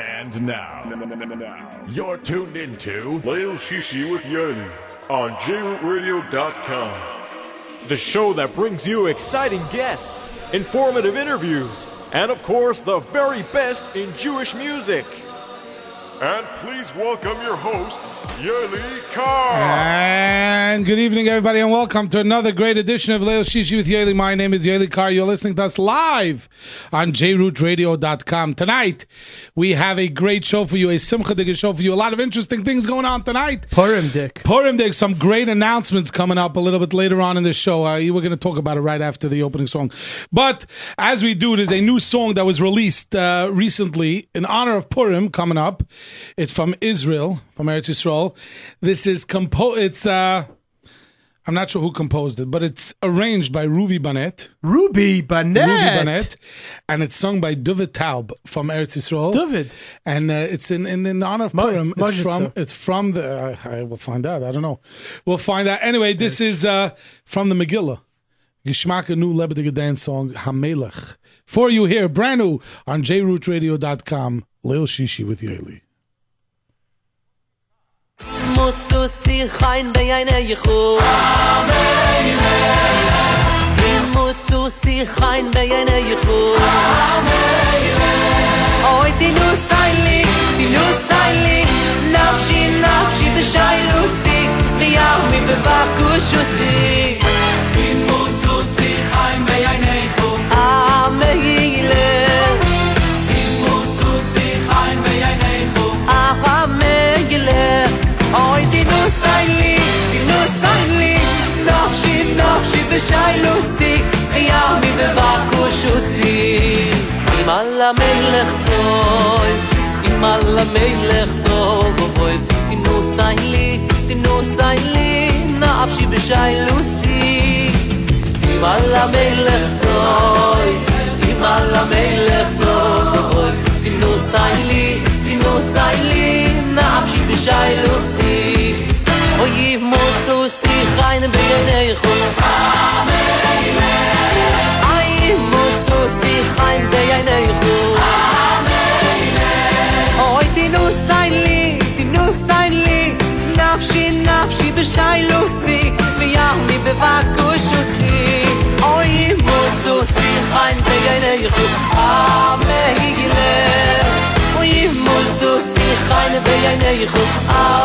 And now, you're tuned into Lail Shishi with Yoni on JRootRadio.com. The show that brings you exciting guests, informative interviews, and of course, the very best in Jewish music. And please welcome your host, Yoely Kar. And good evening, everybody, and welcome to another great edition of Leil Shishi with Yoely. My name is Yoely Kar. You're listening to us live on jrootradio.com. Tonight, we have a great show for you, a Simcha Dig show for you. A lot of interesting things going on tonight. Purim Dick. Purim Dig, some great announcements coming up a little bit later on in the show. Uh, we're going to talk about it right after the opening song. But as we do, there's a new song that was released uh, recently in honor of Purim coming up. It's from Israel, from Eretz Yisrael. This is compo. It's uh, I'm not sure who composed it, but it's arranged by Ruby Banet. Ruby Banet. Ruby Banet, and it's sung by David Taub from Eretz Yisrael. David. and uh, it's in, in in honor of Ma- Purim. It's from it's from the. I, I will find out. I don't know. We'll find out. Anyway, this is uh, from the Megillah. Geschmack a new Lebedige dance song Hamelech. For you here, brand new on jrootradio.com. Lil Shishi with Yoely. khayn be yene yechu. Amen. Yene mut zu si khayn be yene yechu. Amen. Oy di nu sayli di nu sayli nafshi nafshi be shaylu si. Vi yav mi be bakush si. Mut zu si khayn be yene yechu. Amen. בשיילוסי, ימי בבקושוסי. אם על המלך טוי, אם על המלך טוב, אוי, תמנו סיילי, לי, תמנו סיילי, לי, נפשי בשיילוסי. אם על המלך טוי, אם על המלך טוב, אוי, תמנו סי לי, תמנו סי לי, נפשי בשיילוסי. אוי, ich reine bin der ich Ay mozo si khaim be yanay khu Oy tinu sayli tinu sayli nafshi nafshi be shaylusi ve yahmi be vakushusi Oy mozo si khaim be yanay khu Amen mol zu sich eine wie eine ich auf a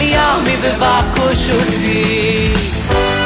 V'yahmi b'vakushu si נפשי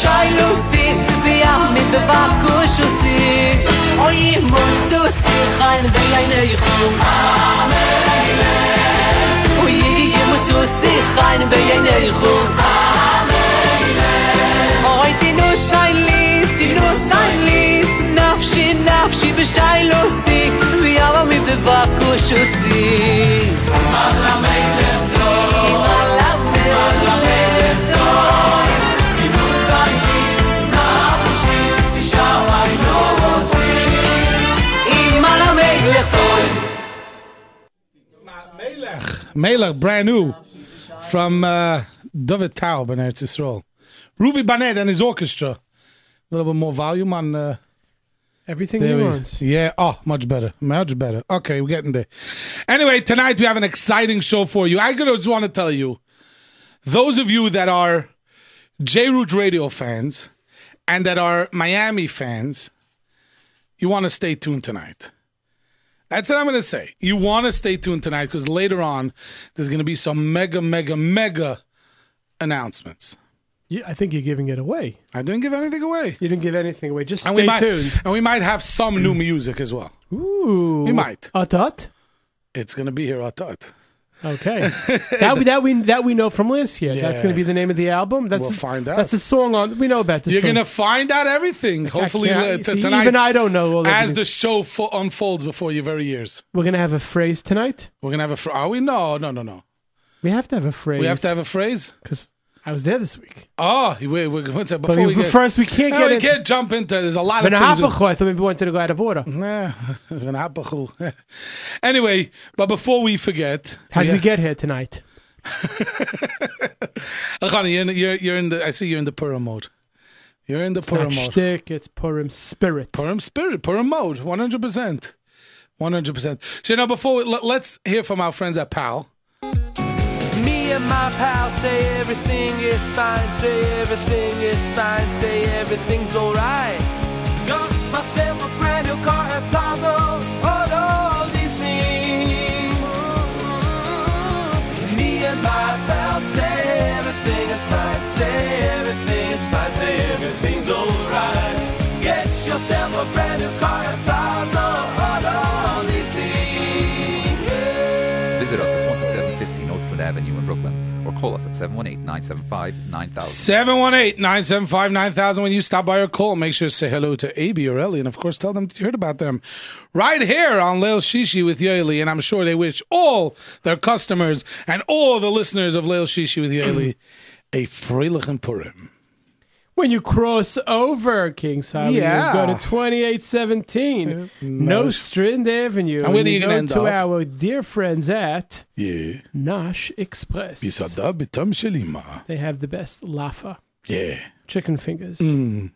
shoy lusi vi am mit de usi oy mol susi khan de leine khum amen. Oy ye ye khan be yene khum amen. Oy di nu sai li di nu li. Nafshi nafshi be shoy lusi vi am mit de usi amen. Melech, brand new from uh, David Taub in Eretz Yisrael. Ruby Barnett and his orchestra. A little bit more volume on. Uh, Everything he wants. Yeah. Oh, much better. Much better. Okay, we're getting there. Anyway, tonight we have an exciting show for you. I just want to tell you, those of you that are J Root Radio fans and that are Miami fans, you want to stay tuned tonight. That's what I'm going to say. You want to stay tuned tonight because later on, there's going to be some mega, mega, mega announcements. You, I think you're giving it away. I didn't give anything away. You didn't give anything away. Just And stay we might, tuned. and we might have some new music as well. Ooh, We might. Atat. It's going to be here, thought. Okay, that we that we that we know from last year. That's going to be the name of the album. That's We'll find out. That's a song on. We know about this. You're going to find out everything. I Hopefully, uh, see, tonight, even I don't know all as the show fo- unfolds before your very ears. We're going to have a phrase tonight. We're going to have a. Fr- are we? No, no, no, no. We have to have a phrase. We have to have a phrase. because I was there this week. Oh, wait, wait, what's that? But Before we we- get, first, we can't No, get we it. can't jump into. There's a lot of things. we- I thought maybe we wanted to go out of order. Nah, anyway, but before we forget, How did yeah. we get here tonight? You're, in the- you're you're in the. I see you're in the Purim mode. You're in the It's Purim mode. shtick, it's Purim spirit. Purim spirit, Purim mode, one hundred percent, one hundred percent. So now, before we, let, let's hear from our friends at PAL. And my pal say everything is fine, say everything is fine, say everything's alright. Got myself a brand new car at Plaza, all all leasing. Me and my pal say everything is fine, say call us at 718-975-9000. 718 975 9000. When you stop by or call, make sure to say hello to AB or Ellie. And of course, tell them that you heard about them right here on Leil Shishi with Yoely. And I'm sure they wish all their customers and all the listeners of Leil Shishi with Yoely a Freilichen Purim. When you cross over King Sally, Yeah. you go to 2817 Nostrand Avenue. And where do you go gonna end to up? our dear friends at Yeah. Nash Express. Bisada bitam shelima. They have the best lafa, Yeah. chicken fingers, Mm.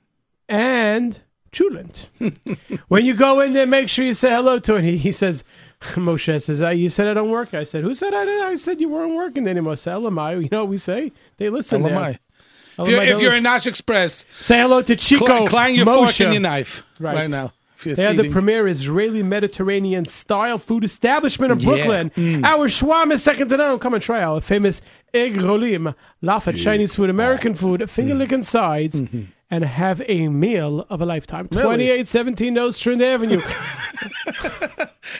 and chulent. when you go in there, make sure you say hello to him. He, he says, Moshe says, you said I don't work. I said, who said I did? I said you weren't working anymore. Say, Elamai. You know what we say? They listen there. If you're, if you're in Nash Express, Say hello to Chico. cl- clang your fork Moshe. and your knife Right. right, now. They are the premier Israeli Mediterranean style food establishment of Yeah. Brooklyn. Mm. Our Schwam is second to none. Come and try our famous egg rolim, laugh at Chinese food, American oh. food, finger mm. licking sides, mm-hmm. and have a meal of a lifetime. Really? 2817 Nostrand Avenue.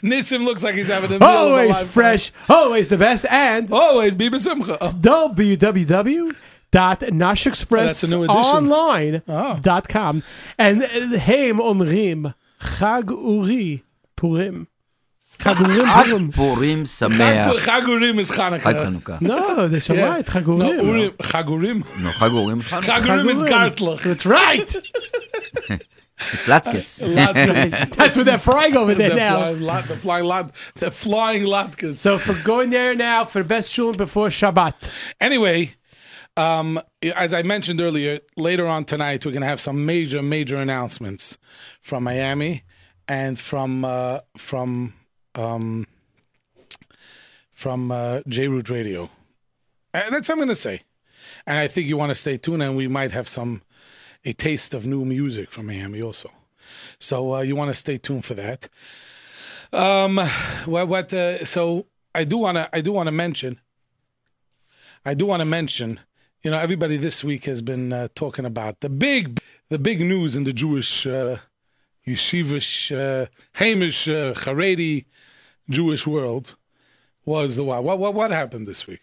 Nissim looks like he's having a meal of a always fresh, always the best, and Always be Simcha. Oh, www.nashexpress Oh, that's a new edition. online Oh. dot com. And Heim Omrim Chag Uri Purim. Chag Urim Purim. פורים שמח. Chagurim is חג Chanukah. חנוכה. No, they should Yeah. right. Chag No, Urim. Urim, Chagurim. נו, חג אורים חנוכה. Chagurim is Chagurim. Gartlach. That's right. It's latkes. That's what they're frying over there the now. flying lot, the flying lot, the flying latkes. So for going there now for the best shul before Shabbat. Anyway, um, as I mentioned earlier, later on tonight we're going to have some major, major announcements from Miami and from uh, from um, from uh, J Root Radio. And that's what I'm going to say. And I think you want to stay tuned, and we might have some a taste of new music from Miami also. So uh, you want to stay tuned for that. Um, what? What? Uh, so I do want to. I do want to mention. I do want to mention. You know, everybody this week has been uh, talking about the big, the big news in the Jewish, uh, yeshivish, uh, Hamish, uh, Haredi Jewish world was the what? What? What, what happened this week?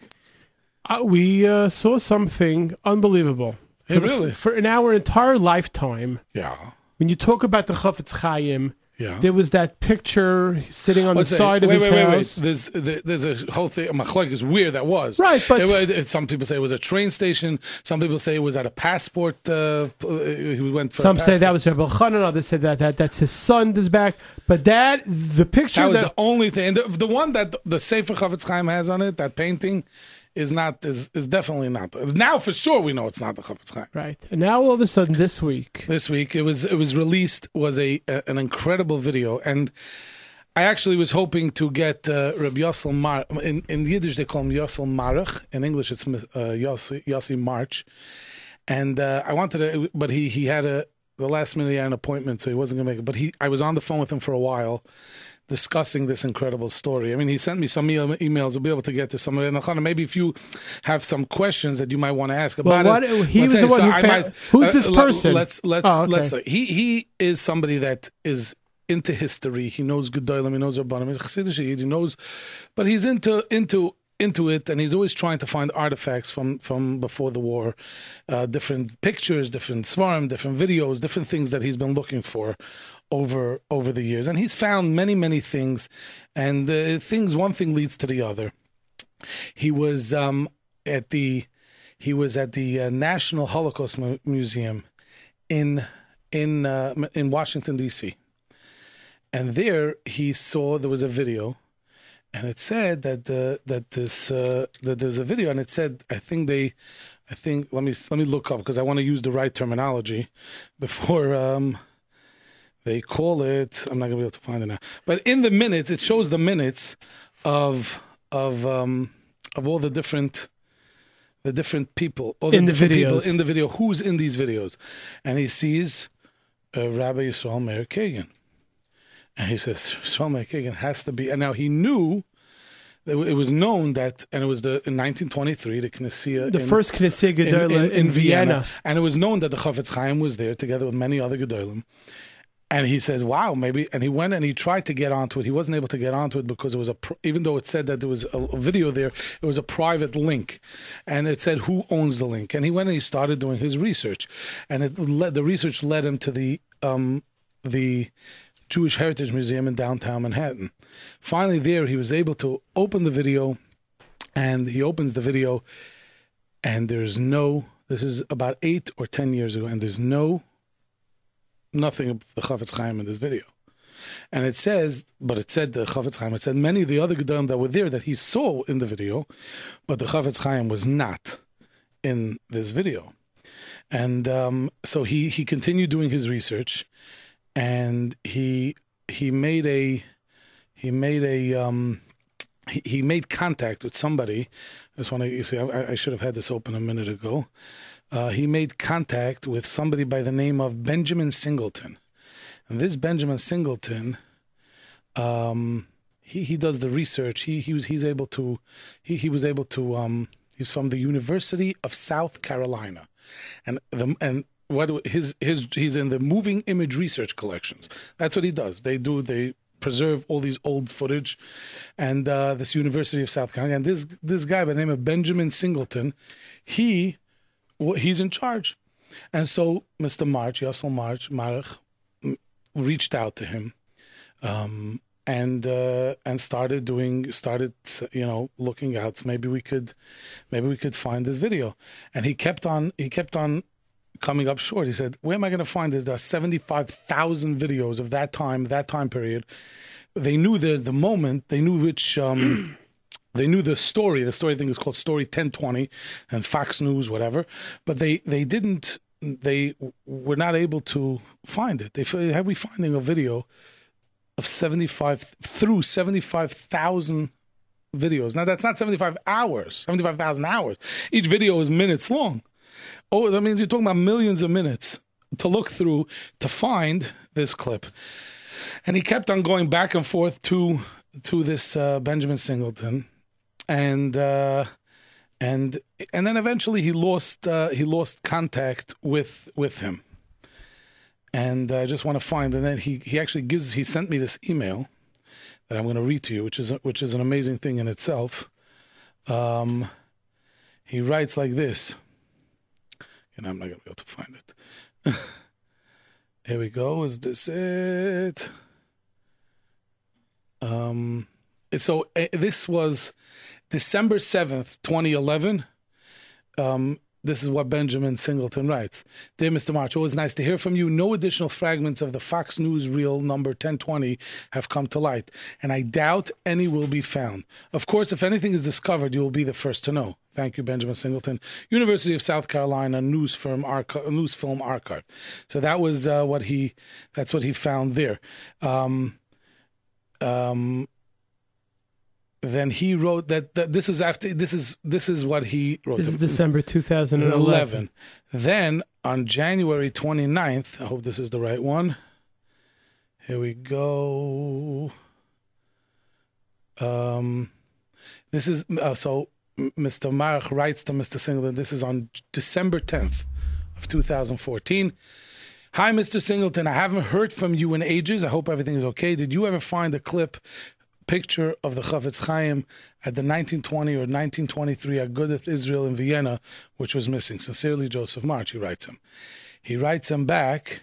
Uh, we uh, saw something unbelievable. Hey, For really? For in our entire lifetime, Yeah. when you talk about the Chafetz Chaim Yeah. There was that picture sitting on Let's the side of wait, his wait, wait, house. Wait, There's there's a whole thing. Machlok is where that was. Right, but- It it- some people say it was a train station. Some people say it was at a passport. Uh, uh, he went. For Some say that was Rebbe Chanan, others say that, that that's his son is back. But that the picture That was that, the only thing. And the, the one that the Sefer Chavetz Chaim has on it, that painting, is not is is definitely not. Now for sure we know it's not the Chavetz Chaim. right. And now all of a sudden this week, This week it was it was released was a, a an incredible video and. I actually was hoping to get uh, Rabbi Yossel Mar. In, in Yiddish, they call him Yossel Marach. In English, it's uh, Yossi, Yossi March. And uh, I wanted to, but he he had a the last minute he had an appointment, so he wasn't gonna make it. But he, I was on the phone with him for a while, discussing this incredible story. I mean, he sent me some e- emails. We'll be able to get to some of it. And maybe if you have some questions that you might want to ask Well, about what- it. he let's the say- one who I found- who's uh, this person? Let's let's Oh, okay. let's. Uh, he he is somebody that is into history. He knows Gedolim. He knows Rabbanim. He's Chassidish He knows, but he's into into into it, and he's always trying to find artifacts from from before the war, uh, different pictures, different svarim, different videos, different things that he's been looking for over over the years, and he's found many many things, and uh, things one thing leads to the other. He was um, at the he was at the uh, National Holocaust Mu- Museum in in uh, in Washington D.C. And there he saw there was a video, and it said that uh, that this uh, that there's a video, and it said I think they, I think let me let me look up because I want to use the right terminology before um, they call it. I'm not gonna be able to find it now, but in the minutes it shows the minutes of of um, of all the different the different people, all the In the people in the video, who's in these videos, and he sees uh, Rabbi Yisrael Meir Kagan, and he says Yisrael Meir Kagan has to be. And now he knew it was known that, and it was the in 1923 the Knesset, the in, first Knesset in, Gedola in, Vienna. and it was known that the Chafetz Chaim was there together with many other Gedolim. And he said, "Wow, maybe." And he went and he tried to get onto it. He wasn't able to get onto it because it was a, even though it said that there was a, a video there, it was a private link, and it said who owns the link. And he went and he started doing his research, and it led the research led him to the um, the Jewish Heritage Museum in downtown Manhattan. Finally, there he was able to open the video, and he opens the video, and there's no. This is about eight or ten years ago, and there's no nothing of the Chavetz Chaim in this video. And it says, but it said the Chavetz Chaim, it said many of the other Gedolim that were there that he saw in the video, but the Chavetz Chaim was not in this video. And um, so he, he continued doing his research and he he made a he made a um, he, he made contact with somebody. I just want to you see I, I should have had this open a minute ago. Uh, he made contact with somebody by the name of Benjamin Singleton. And this Benjamin Singleton, um, he, he does the research. He he was he's able to he, he was able to um, he's from the University of South Carolina, and the and what his his he's in the moving image research collections. That's what he does. They do they preserve all these old footage, and uh, this University of South Carolina. And this this guy by the name of Benjamin Singleton, he he's in charge. And so Mr. March, Yossel March, reached out to him um, and uh, and started doing started you know looking out. Maybe we could maybe we could find this video. And he kept on he kept on coming up short. He said where am i going to find this? There are 75,000 videos of that time that time period. They knew the the moment. They knew which um they knew the story. The story thing is called Story 1020 and Fox News, whatever. But they they didn't. They were not able to find it. They had we finding a video of 75 through 75,000 videos. Now that's not 75 hours, 75,000 hours. Each video is minutes long. Oh, that means you're talking about millions of minutes to look through to find this clip. And he kept on going back and forth to to this uh, Benjamin Singleton, and uh, and and then eventually he lost uh, he lost contact with with him. And I just want to find, and then he he actually gives he sent me this email that I'm going to read to you, which is which is an amazing thing in itself. Um, he writes like this, and I'm not going to be able to find it. Here we go. Is this it? Um, so uh, this was December seventh, twenty eleven. Um, this is what Benjamin Singleton writes. Dear Mr. March, always nice to hear from you. No additional fragments of the Fox News reel number 1020 have come to light, and I doubt any will be found. Of course, if anything is discovered, you will be the first to know. Thank you, Benjamin Singleton. University of South Carolina News Firm Archive, News Film Archive. So that was uh, what he. That's what he found there. Um, um, then he wrote that, that this is after this is this is what he wrote. This is December 2011. 11. Then on January 29th, I hope this is the right one. Here we go. Um, this is uh, so Mr. March writes to Mr. Singleton. This is on December 10th of 2014. Hi, Mr. Singleton. I haven't heard from you in ages. I hope everything is okay. Did you ever find a clip picture of the Chavetz Chaim at the 1920 or 1923 Agudath Israel in Vienna, which was missing. Sincerely, Joseph March, he writes him. He writes him back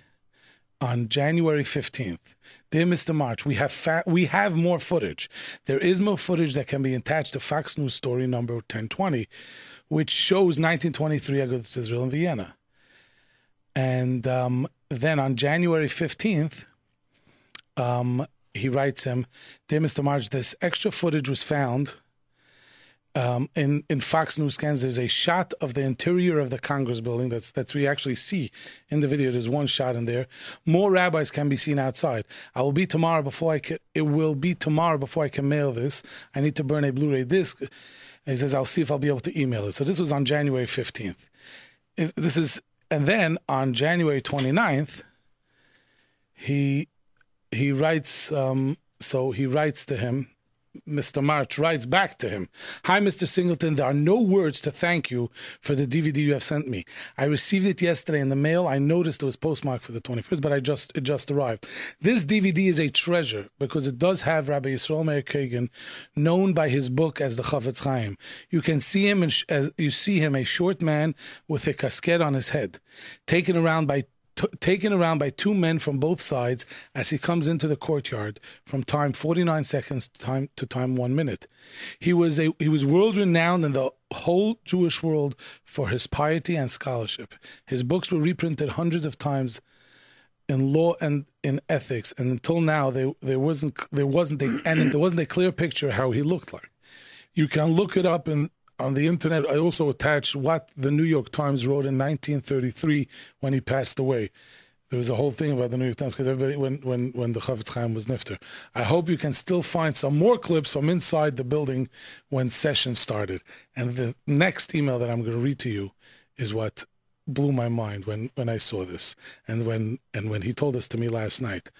on January 15th. Dear Mr. March, we have fa- we have more footage. There is more footage that can be attached to Fox News story number 1020, which shows 1923 Agudath Israel in Vienna. And um, then on January 15th, um, he writes him, Dear Mr. March, this extra footage was found um, in, in Fox News scans. There's a shot of the interior of the Congress building that's that we actually see in the video. There's one shot in there. More rabbis can be seen outside. I will be tomorrow before I can, it will be tomorrow before I can mail this. I need to burn a Blu-ray disc. And he says, I'll see if I'll be able to email it. So this was on January 15th. This is, and then on January 29th, he he writes um, so he writes to him. Mr march writes back to him. Hi mr singleton there are no words to thank you for the dvd you have sent me. I received it yesterday in the mail. I noticed it was postmarked for the 21st but i just it just arrived. This dvd is a treasure because it does have rabbi yisrael meir kagan known by his book as the chavetz chaim. You can see him as you see him a short man with a casquette on his head taken around by t- taken around by two men from both sides as he comes into the courtyard from time 49 seconds to time to time 1 minute. He was a he was world renowned in the whole Jewish world for his piety and scholarship. His books were reprinted hundreds of times in law and in ethics and until now there there wasn't there wasn't a and there wasn't a clear picture how he looked like. You can look it up in on the internet. I also attached what the New York Times wrote in 1933 when he passed away. There was a whole thing about the New York Times because everybody when when when the Chavetz Chaim was nifter. I hope you can still find some more clips from inside the building when session started. And the next email that I'm going to read to you is what blew my mind when when I saw this and when and when he told this to me last night.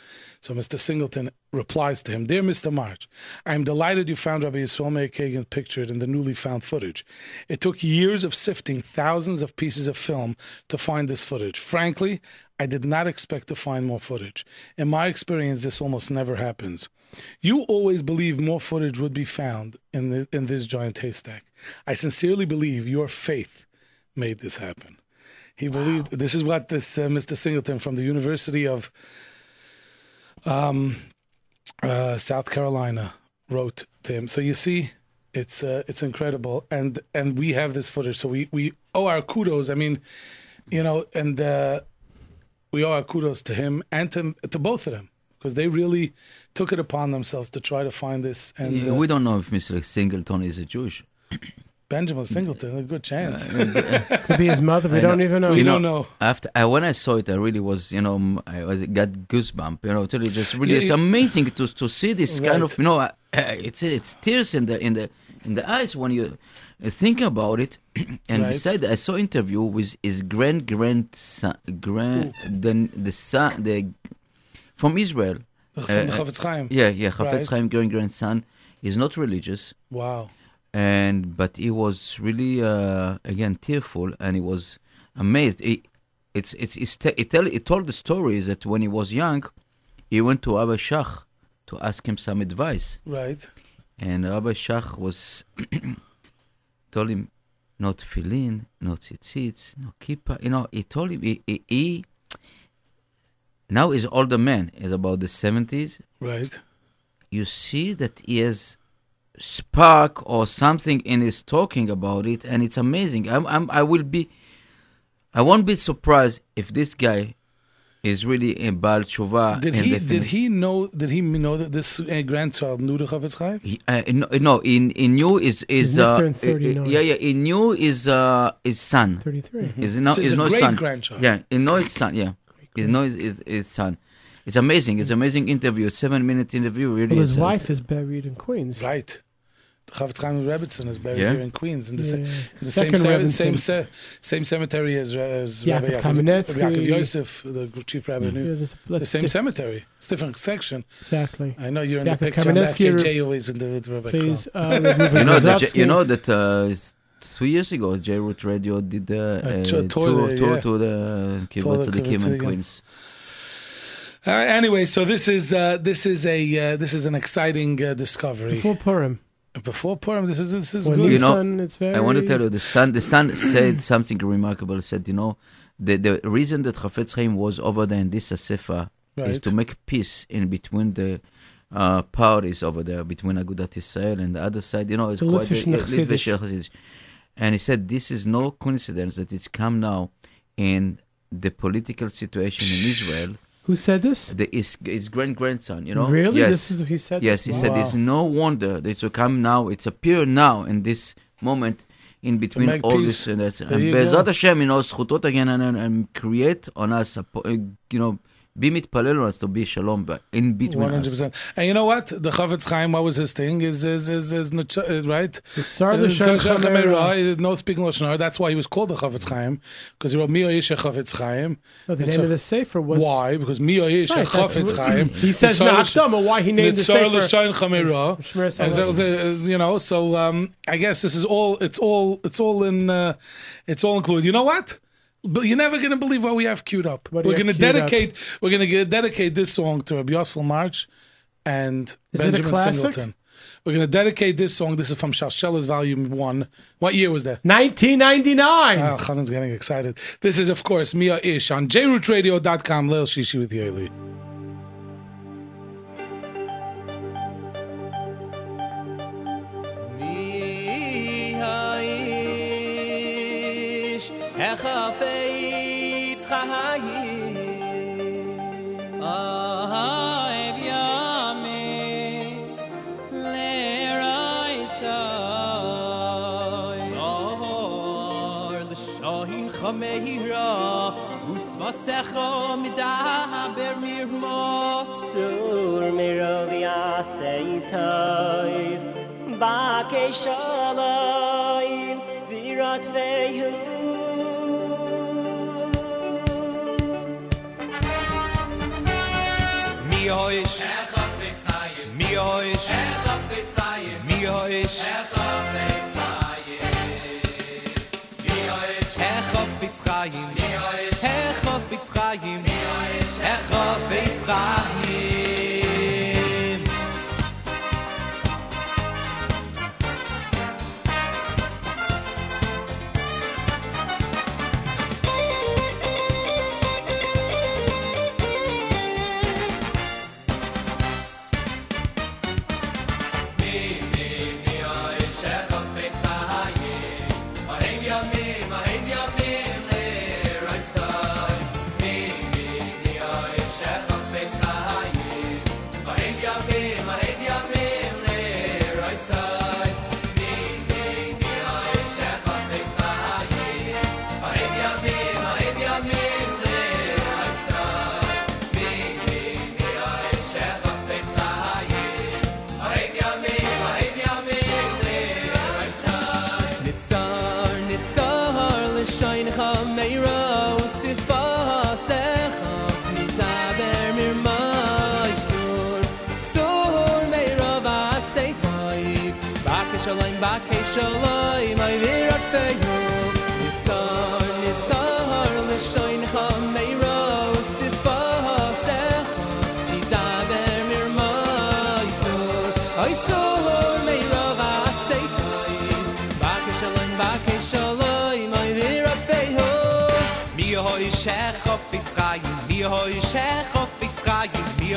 So Mr. Singleton replies to him, Dear Mr. March, I am delighted you found Rabbi Yisrael Meir Kagan pictured in the newly found footage. It took years of sifting thousands of pieces of film to find this footage. Frankly, I did not expect to find more footage. In my experience, this almost never happens. You always believe more footage would be found in the, in this giant haystack. I sincerely believe your faith made this happen. He believed this is what this uh, Mr. Singleton from the University of um, uh, South Carolina wrote to him. So you see, it's uh, it's incredible, and and we have this footage. So we we owe our kudos. I mean, you know, and uh, we owe our kudos to him and to to both of them because they really took it upon themselves to try to find this. And Yeah, uh, we don't know if Mr. Singleton is a Jewish. Benjamin Singleton, a good chance. Could be his mother. We I don't know. even know. we You don't know, know. After uh, when I saw it, I really was, you know, I was got goosebump. You know, totally just really, Yeah, it's you- amazing to to see this kind of, you know, uh, uh, it's it's tears in the in the in the eyes when you uh, think about it. and Right. beside, that, I saw interview with his grand grandson, grand the the son the from Israel. From Uh, the uh, Chavetz Chaim. Yeah, yeah, Chafetz Right. Chaim, grand grandson. He's not religious Wow. And but he was really uh, again tearful and he was amazed he, it's it's it, tell, it told the story that when he was young he went to Abba Shach to ask him some advice Right. and Abba Shach was told him no tefillin no tzitzits no kippah you know he told him he, he, he now he's older man he's about the 70s Right. you see that he has spark or something in his talking about it, and it's amazing. I'm, I'm, I will be, I won't be surprised if this guy is really a Baal Tshuva. Did in he the did he know did he know that this uh, grandchild knew the Chavetz Chaim? He, uh, no, no, in in new is is He's uh, Nifter in 39. yeah yeah in new is uh his son. 33. Is no So he's is no great son. grandchild. Yeah, in no his son. Yeah, is no his, his, his son. It's amazing. It's amazing interview. Seven minute interview. Really. Well, his wife is buried in Queens. Right. The Chavetz Chaim Rebbitzin is buried Yeah? here in Queens in the, sa- Yeah. the same Second ce- same ce- same cemetery as as Yaakov Rabbi Yaakov, Kamenetsky. Yaakov Yosef, the chief rabbi. Yeah, knew. that's- The same di- cemetery. It's different section. Exactly. I know you're in Yaakov the picture. on that Kamenetsky- FJJ always in the with Rabbi Please, uh, you know that Rozovsky. you know that uh, s- two years ago, J Root Radio did uh, A a tour- tour, tour there, tour yeah. to the Tour Kibbutz the Tzadikim Kibbutz in Tzadikim. Queens. Uh, anyway, so this is uh, this is a uh, this is an exciting uh, discovery. Before Purim. Before Purim, this is this is When good. You know, Nissan, it's very... I want to tell you, the son, the son said something remarkable. He said, you know, the, the reason that Chafetz Chaim was over there in this Asefa is to make peace in between the uh, parties over there, between Agudat Israel and the other side. You know, it's The quite Litvish a, Chassidish. Litvish. And he said, this is no coincidence that it's come now in the political situation in Israel. Who said this? The, his, his grand grandson, you know? Really? Yes. This is, he said Yes, this? he wow. said, it's no wonder that it come now, it's appear now in this moment in between all peace. this and that. And Bezat Hashem, you know, again and, and, create on us, you know, be mitpalel or to be shalom in between Us. And you know what? The Chavetz Chaim, what was his thing? Is is is, is, is right? No speaking lashon That's why he was called the Chavetz Chaim because he wrote Mio Yisha Chavetz Chaim. The name of the sefer was why? Because Mio Yisha right, Chavetz Chaim. He says Nachdom, why he named the sefer. You know, so um, I guess this is all. It's all. It's all in. Uh, it's all included. You know what? But you're never gonna believe what we have queued up. What we're gonna queued up? dedicate. We're gonna get, dedicate this song to Rabbi Yossel March and Is Benjamin? Singleton. We're gonna dedicate this song. This is from Shalsheles Volume One. What year was that? 1999! Oh, Chanan's getting excited. This is, of course, Mia Ish on jrootradio.com. Leil Shishi with Yoely. Haish echafeit chayim Ahav yameh lerais tay Zahar l'shahin chameira Usvasecha midaber mirmo. Sur mirov yasei toiv Bakei shalayim Virat vehu mi hoysh er hob bitz khay mi euch er hob bitz khay mi euch er hob bitz khay mi hoysh er hob bitz khay mi hoysh er hob bitz khay mi hoysh er hob bitz khay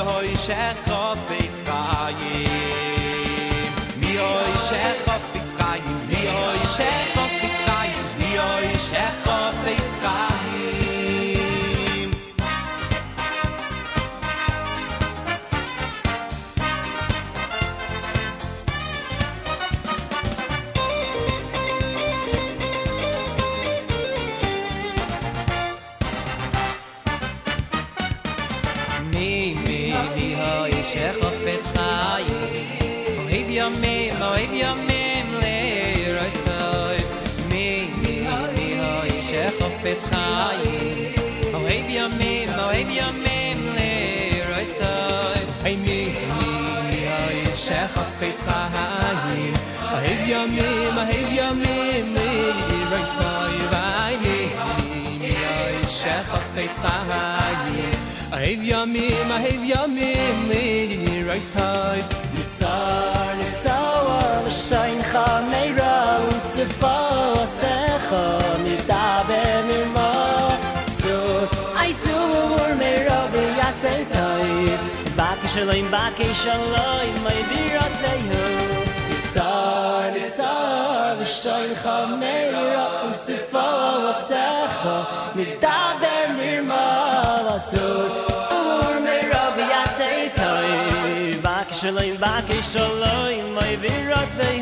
hoy shekh hob bit fraye mi hoy shekh hob bit fraye mi hoy shekh hob bit fraye mi hoy shekh hob bit Chaim. Ohev yamim, ohev yamim leiros tov. Ay, mi, mi, mi hoi shech Chofetz Chaim. Shalom bake shalom my dear I say ho It's all it's all the shine come up us to follow me dad and so or me rab ya say to you bake shalom bake shalom my dear I say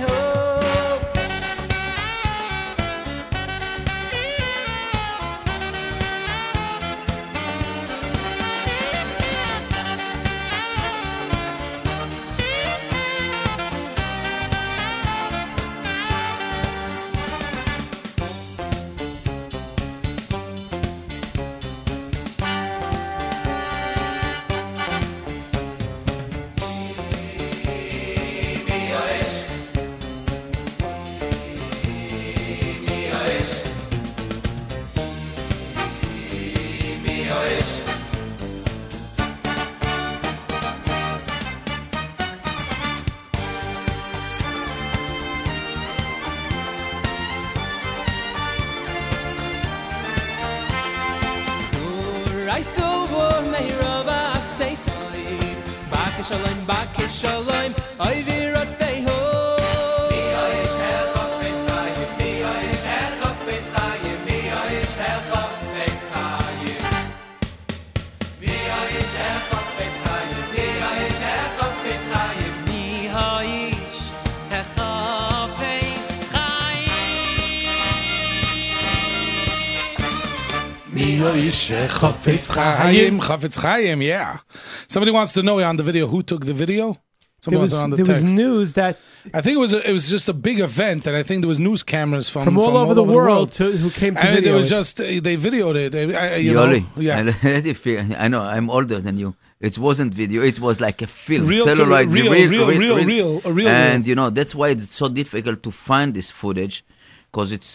Chafetz Chaim, Chafetz Chaim, yeah. Somebody wants to know on the video who took the video. There Someone was, on the there was news that I think it was a, it was just a big event, and I think there was news cameras from from all over the world to, who came to I mean, video it was just uh, they videoed it. I, I, you Yoli, know, yeah. I, if you- I know I'm older than you. It wasn't video. It was like a film, Real to- celluloid, real, real, real, real, real, a real, and real. you know that's why it's so difficult to find this footage because it's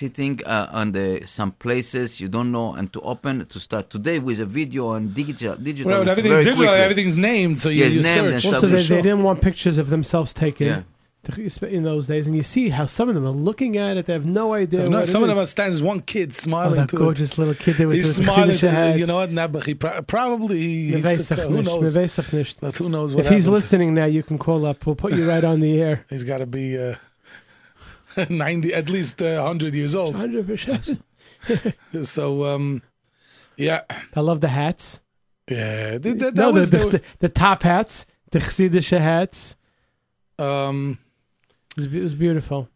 sitting uh, on the some places you don't know and to open to start today with a video and digital digital. Well, everything's very digital, quickly. everything's named, so you, Yes, you named search. stuff. also they, they didn't want pictures of themselves taken Yeah. to- in those days, and you see how some of them are looking at it. They have no idea. No, what some it of them is. are standing. One kid smiling. Oh, smiling that to gorgeous little kid there it. He's smiling. To, hat. you know what? Nah, but he pro- probably he's, Mevesach who knows. But who knows what If he's happened. listening now, you can call up. We'll put you right on the air. He's got to be uh, ninety, at least uh, hundred years old. Hundred percent. So, um, yeah, I love the hats. yeah. That, that, no, was the, the, the, the top hats, the Chassidish hats. um. It was, it was beautiful.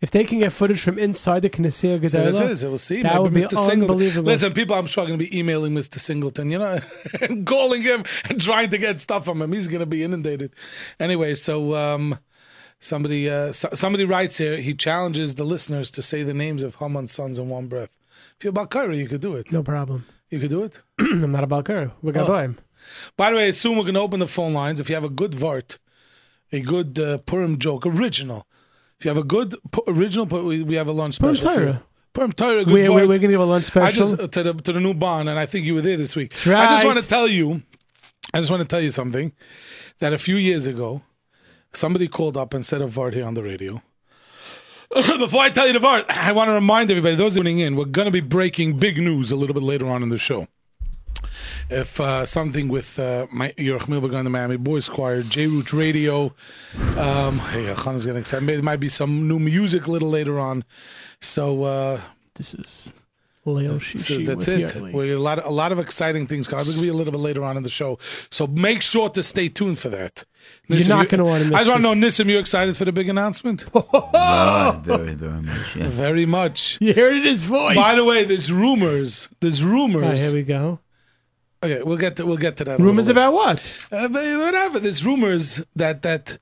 If they can get footage from inside the Knesset So that's it. So we'll see. that Maybe would be Singleton. unbelievable. Listen, people, I'm sure going to be emailing Mr. Singleton, you know, and calling him and trying to get stuff from him. He's going to be inundated. Anyway, so um, somebody uh, so, somebody writes here. He challenges the listeners to say the names of Haman's sons in one breath. If you're Balkari, you could do it. no problem. You could do it. I'm not a Balkar. We're Oh. Gaboim. By the way, soon we're going to open the phone lines. If you have a good Vart, a good uh, Purim joke, original. If you have a good pu- original, we, we have a lunch Purim special. you. Torah. Purim Torah, good We, we, we're going to give a lunch I special. just uh, to the to the new bond, and I think you were there this week. That's I just want to tell you, I just want to tell you something that a few years ago, somebody called up and said a vart here on the radio. Before I tell you the vart, I want to remind everybody, those tuning in, we're going to be breaking big news a little bit later on in the show. if uh, something with uh, Yerachmiel Begun on the Miami Boys Choir, J Root Radio. Um, hey, Khan is getting excited. There might be some new music a little later on. So uh, this is Leo so that's it. We a lot, a lot of exciting things coming. It'll be a little bit later on in the show, so make sure to stay tuned for that. You're not you- gonna wanna miss I just want to know. Nissim, you excited for the big announcement? Ah, very, very much. Yeah. Very much. You heard it in his voice. By the way, there's rumors. There's rumors. Right, here we go. Okay, we'll get to we'll get to that. Rumors about what? Uh, whatever. There's rumors that that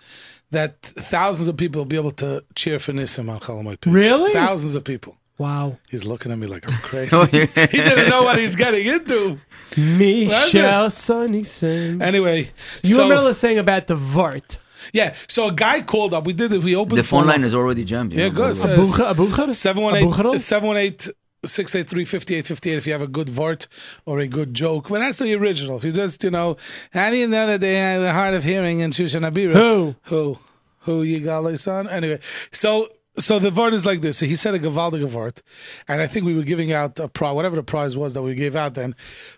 that thousands of people will be able to cheer for Nissim on Chalamoid. Really? Thousands of people. Wow. He's looking at me like I'm crazy. he didn't know what he's getting into. Michelle Sonny Sim. Anyway, You so, remember saying about the Vart? Yeah, so a guy called up. We did it. We opened The phone line is already jammed. Yeah, know, good. by. Abucha- Abuchar? 718 Abuchar? 718 683 5858 if you have a good vort or a good joke. But that's the original. If you just, you know, how do you know that they have a hard of hearing in Shushan Abira? Who? Who? Who you got, son? Anyway, so so the vort is like this. So he said a Gavaldiga vort, and I think we were giving out a prize, whatever the prize was that we gave out then.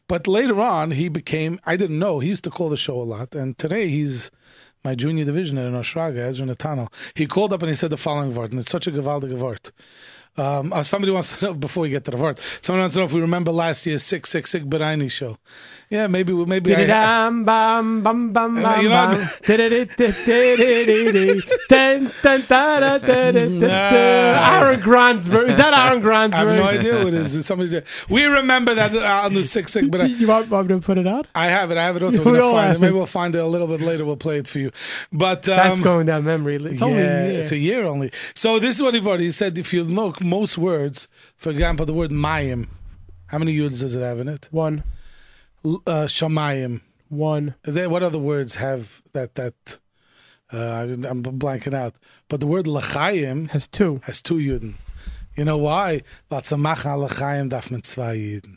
But later on, he became, I didn't know, he used to call the show a lot. And today he's my junior division in Oshraga, Ezra Natanel. He called up and he said the following vort, and it's such a Gavaldiga vort. Um, uh, somebody wants to know before we get to the vort. Someone wants to know if we remember last year's six six six Beraini show. Yeah, maybe we maybe I, Diddy-dam, bam, bam, bam, bam, You know. Aaron Grant's version. Is that Aaron Grant's I have no idea what it is. Somebody, we remember that uh, on the six six, but I, You want, me to put it out? I have it. I have it also. We We're find it. Maybe we'll find it a little bit later. We'll play it for you. But um, That's going down memory. It's only yeah, a year. it's a year only. So this is what he wrote. He said, if you look, most words, for example, the word mayim, how many yuds does it have in it? One. L- Uh, shamayim. One. Is there what other words have that that? Uh, I'm blanking out. But the word lachayim has two. Has two yuden. You know why? Vatzamach lachayim darf man zwei yuden.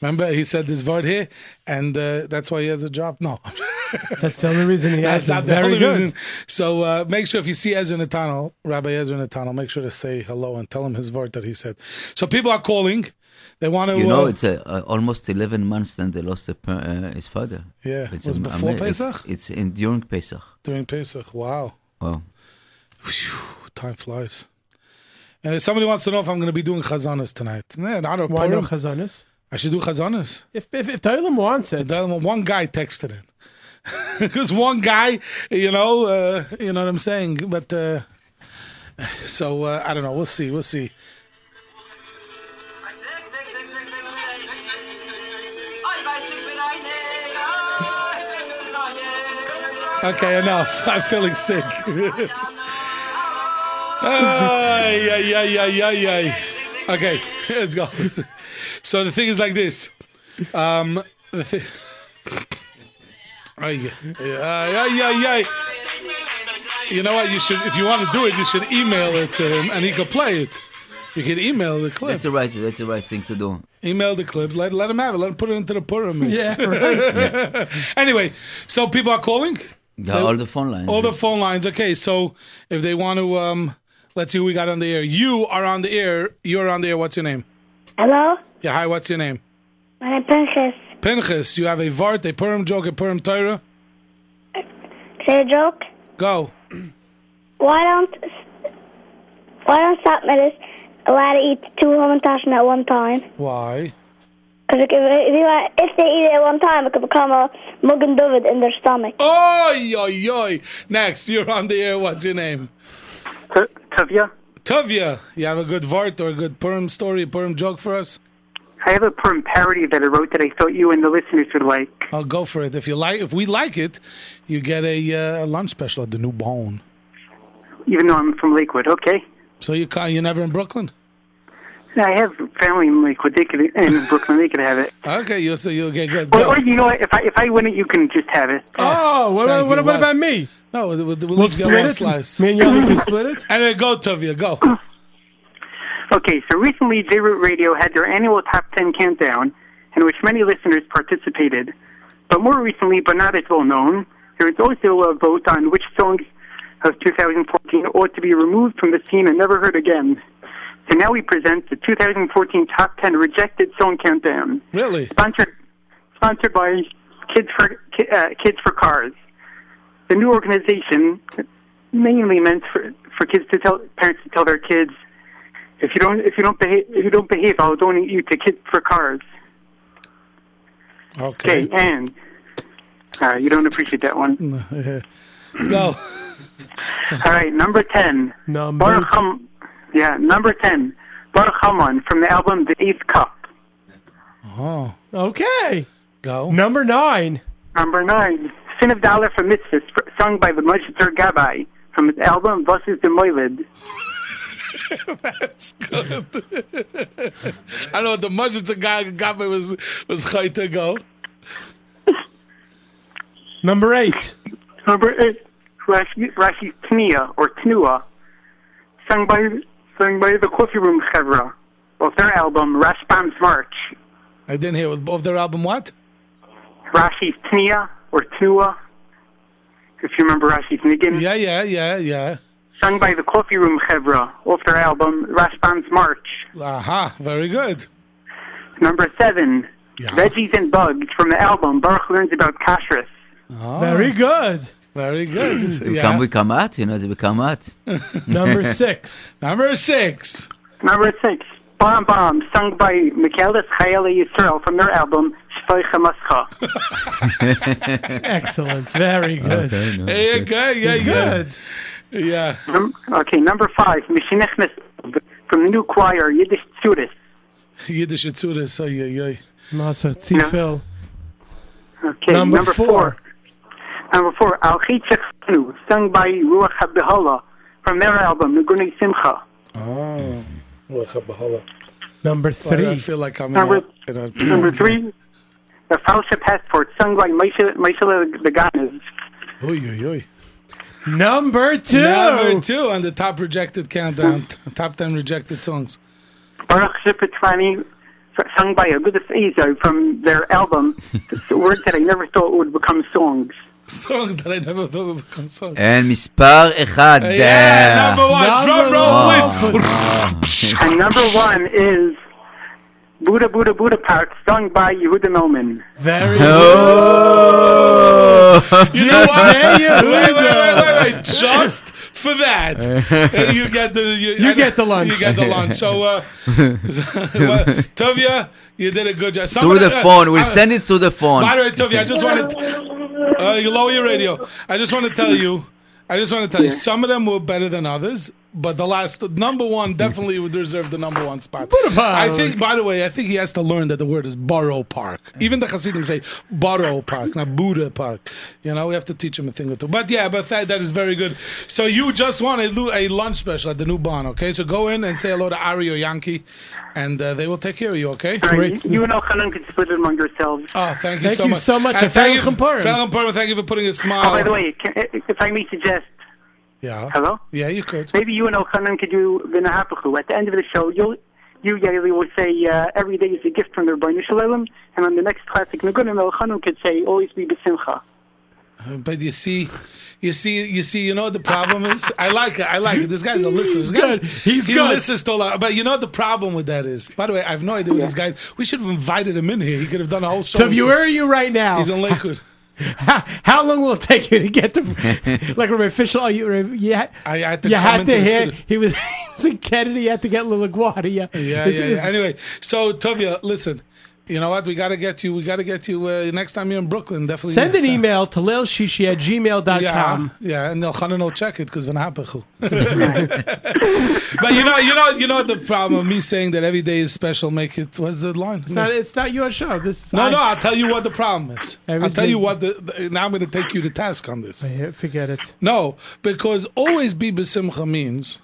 Remember, he said this word here, and uh, that's why he has a job. No, That's the only reason he has it. not the Very only good. reason. So uh, make sure if you see Ezra Natanel, Rabbi Ezra Natanel, make sure to say hello and tell him his word that he said. So people are calling. They want to. You know, uh, it's uh, uh, almost 11 months then they lost the, uh, his father. Yeah, It's was am- before ama- Pesach? It's, in during Pesach. during Pesach. Wow, Wow. time flies. And if somebody wants to know if I'm going to be doing chazanas tonight, yeah, not a Why no Purim. Chazanis? I should do chazanas. If if if Taylor wants it, one guy texted it because one guy, you know, uh, you know what I'm saying. But uh, so uh, I don't know. We'll see. We'll see. Okay, enough. I'm feeling sick. ay, ay, ay, ay, ay, ay. Okay, let's go. So the thing is like this. Um, the thing. Ay, ay, ay, ay, ay. You know what? You should, if you want to do it, you should email it to him, and he could play it. You can email the clip. That's the right, that's the right thing to do. Email the clip. Let let him have it. Let him put it into the Purim mix. Yeah, right. anyway, so people are calling. Yeah, all the phone lines. All the phone lines. Okay, so if they want to, um, let's see who we got on the air. You are on the air. You're on the air. What's your name? Hello? Yeah, hi. What's your name? My name is Pinchas. Pinchas. You have a Vart, a Purim joke, a Purim Torah. Say a joke. Go. Why don't why don't Satmaris allow to eat two hamantashen at one time? Why? Because if, if, if they eat it at one time, it could become a Mugan David in their stomach. Oi, oi, oi. Next, you're on the air. What's your name? Tavia. Tavia. You have a good Vart or a good Purim story, a Purim joke for us? I have a Purim parody that I wrote that I thought you and the listeners would like. I'll go for it. If you like, if we like it, you get a, uh, lunch special at the New Bone. Even though I'm from Lakewood, okay? So you ca- you're never in Brooklyn? I have family in Lakewood. They could, in Brooklyn. They could have it. Okay, you so you'll get good. Or, or you know what? If I if I win it, you can just have it. Oh, what, Thank what, what about me? No, we'll, we'll, We'll each get split one it? Slice. Me and Yoely can split it? Anyway, go, Tovia, go. Okay, so recently J Root Radio had their annual Top 10 Countdown, in which many listeners participated. But more recently, but not as well known, there was also a vote on which songs of 2014 ought to be removed from the scene and never heard again. So now we present the 2014 Top 10 Rejected Song Countdown. Really? Sponsored, sponsored by Kids for uh, Kids for Cars. The new organization mainly meant for for kids to tell parents to tell their kids if you don't if you don't behave if you don't behave I'll donate you to Kids for Cars. Okay. Okay, and uh, you don't appreciate that one. Go. All right, number ten. Number Baruch Ham- yeah, number ten. Baruch Haman from the album The Eighth Cup. Oh. Okay. Go. Number nine. Number nine. Sin of Dollar for Mitzvahs, sung by the Moshe Gabbai from his album Was is the Moiled. That's good. I know the much the guy got me was was Chayta go. Number eight. Number eight. Rashi, Rashi's Tnia or Tnua, sung by sung by the Coffee Room Chevra, of their album Rashbam's March. I didn't hear of of their album what? Rashi's Tnia or Tnua, if you remember Rashi's Niggin. Yeah, yeah, yeah, yeah. Sung by the Coffee Room Chevra, of their album Rashbam's March. Aha, very good. Number seven. Veggies and Bugs from the album Baruch Learns About Kashrus. Oh, Very good. Very good. We yeah. come, we come out, you know, we come out. Number six. Number six. Number six. Bomb Bomb, sung by Michaelis Chayeli Yisrael from their album Shvoi Chamascha. Excellent. Very good. Yeah, good. Yeah, It's yeah. good. Yeah. Num- okay, number five. Mishinechnes from the new choir Yiddish Tzuris. Yiddish Tzuris. Oy, oy, oy. Masa Tifil. Okay, Number number, four. four. Number four. Al Chitzachnu, sung by Ruach HaBehola from their album Nuguni Simcha. Oh. Well, Chabahala. Number three. I feel like I'm Number- in a, in a Number three. The Falsche Passport, sung by Moshe Moshe the Ganes. Oy, oy, oy. Number two. Number two on the top rejected countdown. top 10 rejected songs. Barakse sung by Agudas Ezo from their album, the Words That I Never Thought Would Become Songs. Songs that I never thought would become songs. And Mispar Echad. Yeah, number one. Number Drum roll. Oh, and number one is Buddha Buddha Buddha Park, sung by Yehuda Melman. Very Oh. You know what? Yehuda. wait, wait, wait, wait, wait. Just for that, uh, you get the you, You get the lunch. You get the lunch. So, uh, well, Tovia, you did a good job. Through the phone. We'll uh, send it through the phone. By the way, Tovia, I just wanted uh, you lower your radio. I just want to tell you. I just want to tell you, some of them were better than others, but the last number one definitely would deserve the number one spot. I think, by the way, I think he has to learn that the word is Borough Park. Even the Hasidim say Borough Park, not Buddha Park. You know, we have to teach him a thing or two. But yeah, but that, that is very good. So you just won a, lu- a lunch special at the new barn, okay? So go in and say hello to Ari or Yankee, and uh, they will take care of you, okay? All right, you and Elchanan can split it among yourselves. Oh, thank you Thank so you much. so much. And And thank you, Felgen Purim. Thank you for putting a smile. Oh, by the way, can, if I may suggest, yeah. hello? Yeah, you could. Maybe you and Elchanan could do the Vinahapachu. At the end of the show, you'll, you, Yoely, will say, uh, every day is a gift from the Rebbeinu Shalom, and on the next classic Nagunim, Elchanan could say, always be Besimcha. But you see, you see, you see, you know what the problem is? I like it. I like it. This guy's a listener. This guy's, good. He's he good. listens to a lot. But you know what the problem with that is? By the way, I have no idea what this guy. We should have invited him in here. He could have done a whole show. So, if you, where are you right now? He's in Lakewood. How, how long will it take you to get to like an official? Are you, you had, I had to you come had to the hear he was, he was in Kennedy. You had to get LaGuardia. Yeah, yeah, This yeah. Anyway, so Tovia, listen. You know what? We got to get you. We got to get you uh, next time you're in Brooklyn. Definitely Send an time. email to lilshishi at gmail.com. Yeah, yeah, and Elchanan will check it because van hapechu. But you know, you know, you know the problem of me saying that every day is special. Make it. What's the line? It's not, it's not your show. This is No, I- no, I'll tell you what the problem is. Every I'll tell you what the, the Now I'm going to take you to task on this. Forget it. No, because always be besimcha means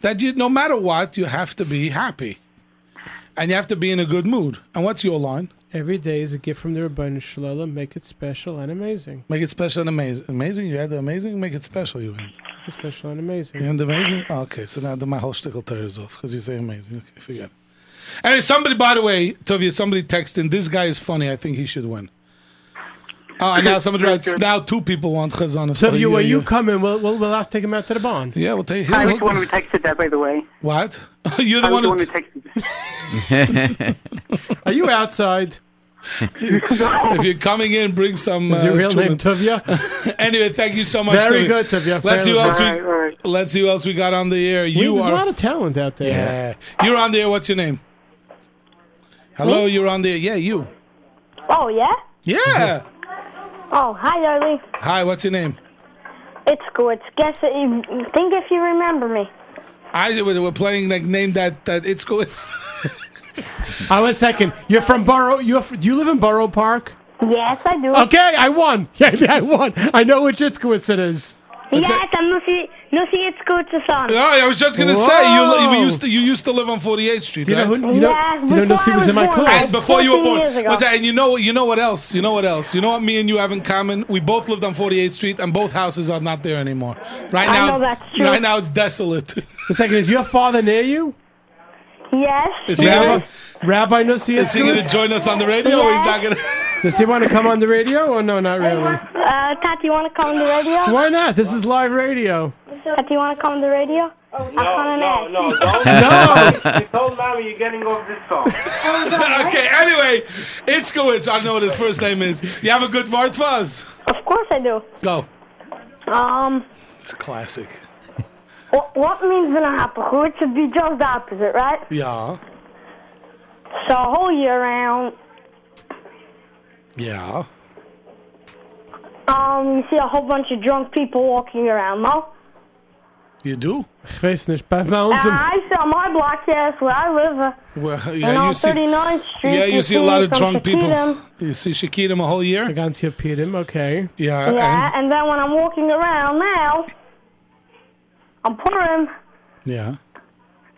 that you, no matter what, you have to be happy, and you have to be in a good mood. And what's your line? Every day is a gift from the Rebbeinu Shalom. Make it special and amazing. Make it special and amazing. Amazing. You had the amazing. Make it special. You it special and amazing. And amazing. Oh, okay, so now the, my whole shtickle tears off because you say amazing. Okay, forget. it. Anyway, somebody, by the way, Tovia, somebody texted. This guy is funny. I think he should win. Oh, and now somebody writes. Now two people want Chazana. So if you when you come in, we'll, we'll we'll have to take him out to the barn. Yeah, we'll take him. I him. was the one who texted that, by the way. What? You're the I one was the who. one who texted Are you outside? if you're coming in, bring some. Is your uh, real name children. Tuvia? anyway, thank you so much. Very Tuvia. good, Tuvia. Let's see who Fair else we. enough. Let's see who else we got on the air. You There's are. a lot of talent out there. yeah, you're on the air. What's your name? Hello, you're on the air. Yeah, you. Oh, yeah? Yeah. Oh, hi, Arlie. Hi, what's your name? It's good. Guess it, you think if you remember me. I we're playing like name that that it's cool. It's Uh, one second. You're from Borough. You're, do you live in Borough Park? Yes, I do. Okay, I won. Yeah, yeah, I won. I know which Itzkowitz it is. Yes, I'm no see, no see, it's good to son. No, I was just gonna say you Whoa. you used to you used to live on 48th Street, You know right? who- you know- Yeah, you know Nussi before I was in my born, class. And before you were born. years ago. What's that? And you know what? You know what else? You know what else? You know what me and you have in common? We both lived on 48th Street, and both houses are not there anymore. Right I now, know that's true. right now it's desolate. A second. Is your father near you? Yes. Is he Rabbi, gonna, Rabbi Nussi is he gonna join us on the radio, or he's not gonna? Does he want to come on the radio or no? Not really. Uh, Tati, you want to come on the radio? Why not? This is live radio. Tati, you want to come on the radio? Oh, no, no, no, don't. No. You told mommy you're getting off this song. okay. Anyway, it's good. I don't know what his first name is. You have a good Vart Fuzz. Of course I do. Go. Um, It's classic. what, what means in a happy It should be just the opposite, right? Yeah. So whole year round, Yeah. um, you see a whole bunch of drunk people walking around, no? You do? Ich weiß nicht. Bei, bei Uh, I see on my block, yes, where I live, uh, Well, and yeah, on you see. 39th Street. Yeah, you see a lot of some drunk people. You see Shakitam a whole year. ganz hier Pidim. Okay. Yeah. Yeah, and then when I'm walking around now, I'm Purim, And, yeah.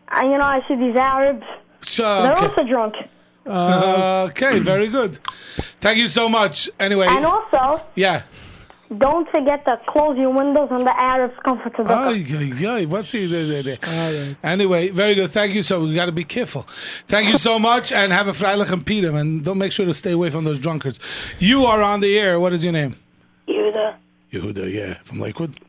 and you know, I see these Arabs. Sure, They're also drunk. Uh, okay, very good. Thank you so much. Anyway, And also, yeah. don't forget to close your windows when the Arabs come for tobacco. Ay, ay, ay, what's he? there, there, there. Anyway, very good. Thank you. So we got to be careful. Thank you so much, and have a freilich and Peter, and don't make sure to stay away from those drunkards. You are on the air. What is your name? Yehuda. Yehuda, yeah, from Lakewood.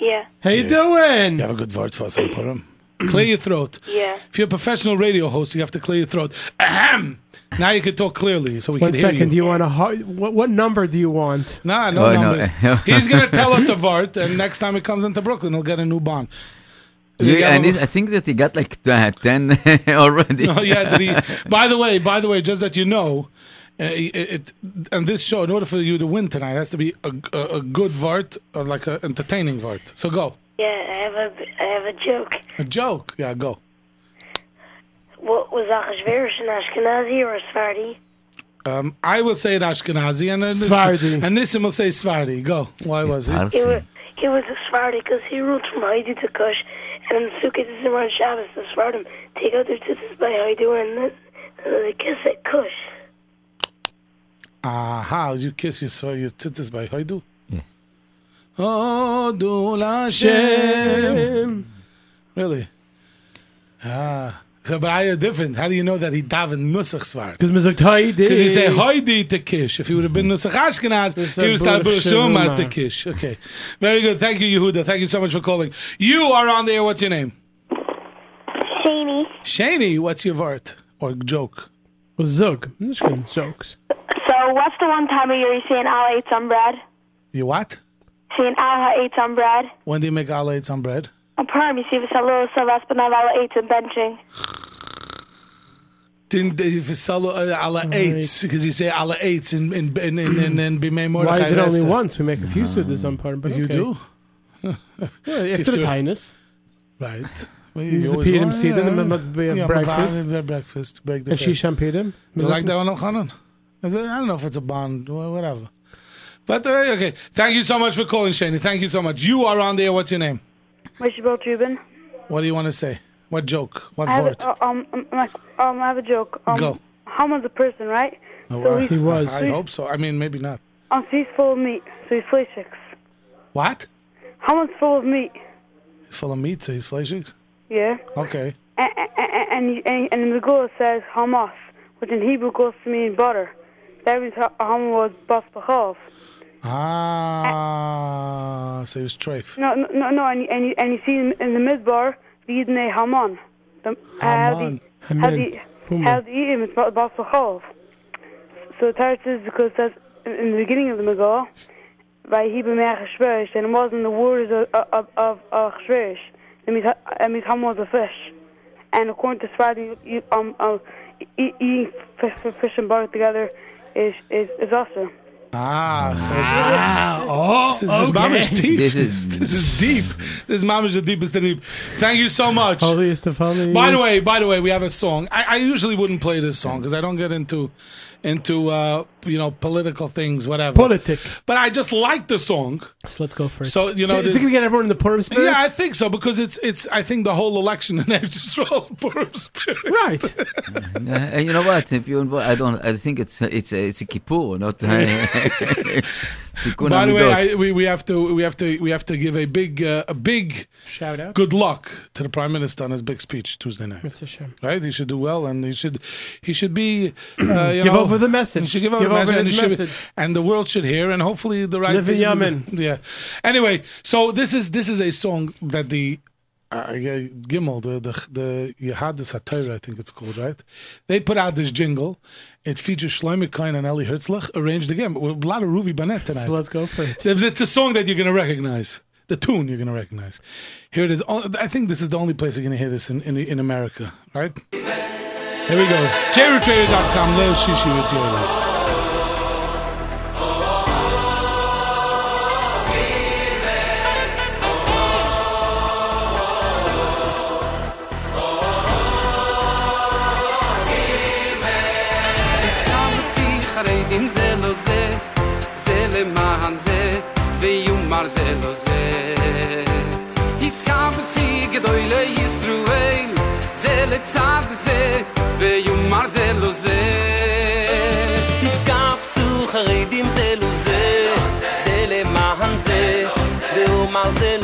Yeah. How you Yeah. doing? You have a good word for us, I'll put 'em. Clear your throat. Yeah. If you're a professional radio host, you have to clear your throat. Ahem. Now you can talk clearly, so we One can hear second. Do you. you want a ho- what? What number do you want? Nah, no Oh, no. numbers. He's gonna tell us a vart, and next time he comes into Brooklyn, he'll get a new bond. Yeah, and it, I think that he got like uh, 10 already. Oh yeah. Did he, by the way, by the way, just that you know, uh, it, it and this show, in order for you to win tonight, has to be a, a, a good vart or like an entertaining vart. So go. Yeah, I have a, I have a joke. A joke. Yeah, go. What was Achashverosh an Ashkenazi or a Sephardi? Um, I will say it Ashkenazi, and then this, Sephardi. and Nissim will say Sephardi. Go. Why was it? He was, he was a Sephardi because he ruled from Haidi to Kush, and in Sukkot is around Shabbos, the Sephardim take out their tzitzis by Haidi and then and then they kiss at Kush. Aha, you kiss your so your tzitzis by Haidu? Yeah. Oh, do Hashem. Really? Ah. So, but I are different. How do you know that he davened Nusach Svar? Because man sagt Heidi. Because you say Heidi to Kish. If he would have been Nusach Ashkenaz, he would start Baruch Shomar Shema. Okay. Very good. Thank you, Yehuda. Thank you so much for calling. You are on there. What's your name? Shani. Shani, what's your vart or joke? Zug. This jokes. So, what's the one time of year you see an Allah ate some bread? You what? See an Allah ate some bread? When do you make Allah eat some bread? A perm, you see if it's a little savas, but not Allah ate some benching. Didn't they follow uh, Allah eights because you say Allah eights in in in in in, in Bimei Why is it only Esther. once? We make a few sudas on part, but You okay. do? Yeah, If after the you- highness. Right. Use the Pidum seed and then but we have Yeah, breakfast. we breakfast. Break the And fast. Shishan Pidum. You like that one, Elchanan? Is I don't know if it's a bond or whatever. But uh, okay, thank you so much for calling, Shani. Thank you so much. You are on there. What's your name? Wishbel Trubin. What do you want to say? What joke? What I have, a, um, um, um, I have a joke. Um, Go. Haman's a person, right? Oh, so well, he's, I hope so. I mean, maybe not. Um, so he's full of meat, so he's fleshix. What? Haman's full of meat, He's full of meat, so he's fleshig. yeah? Okay. And, and, and, and, the Megillah says Hamas, which in Hebrew goes to mean butter. That means Ha- Haman was bas b'chov. Ah, so he was treif. No, no, no, no, and, you- and, you, and you see in, in the Midbar, Vidne Haman. The, how Haman. the, how the, how the Edom is bas b'chov. so Tarts is because that's in the beginning of the Megah, by Hebrew Meach Shresh, and it wasn't the words of of Shresh. It means it means Ham was a fish, and according to Sfardi, you um um eating fish, fish and butter together is is is also. Ah, so Ah, oh, this is okay. mamish deep. This This is- is this is deep. This is mamish the deepest of deep. Thank you so much. Holiest of holies. By the way, by the way, we have a song. I, I usually wouldn't play this song because I don't get into into uh, you know political things, whatever. Politic. But I just like the song. So let's go for it. So you know, is it going to get everyone in the Purim spirit? yeah, I think so because it's it's. I think the whole election in Israel's Purim spirit. Right. Uh, you know what? If you involve, I don't. I think it's it's a, it's a kippur, not. it's Tikkun By the way, I, we, we have to we have to we have to give a big uh, a big Shout out. good luck to the prime minister on his big speech Tuesday night. It's a shame. Right, he should do well, and he should he should be uh, you Give know, over the message. He should give over Give the over message, and, his he should- message. and the world should hear, and hopefully the right Live in Yemen. Yeah. Anyway, so this is this is a song that the uh, uh the Gimel, the the the Yahadus HaTorah, I think it's called, right? They put out this jingle. It features Shlomo Kain and Eli Herzlich, arranged again. With a lot of Ruby Bennett tonight. So let's go for it. It's a song that you're going to recognize. The tune you're going to recognize. Here it is. I think this is the only place you're going to hear this in, in, in America, right? Here we go. JRootRadio.com, Leil Shishi with your. ויאמר זה לא זה. הסכמתי גדוי לישראל, זה לצד זה, ויאמר זה לא זה. הסכמתו חרדים זה לו זה, זה למען זה, ואומר זה לו זה.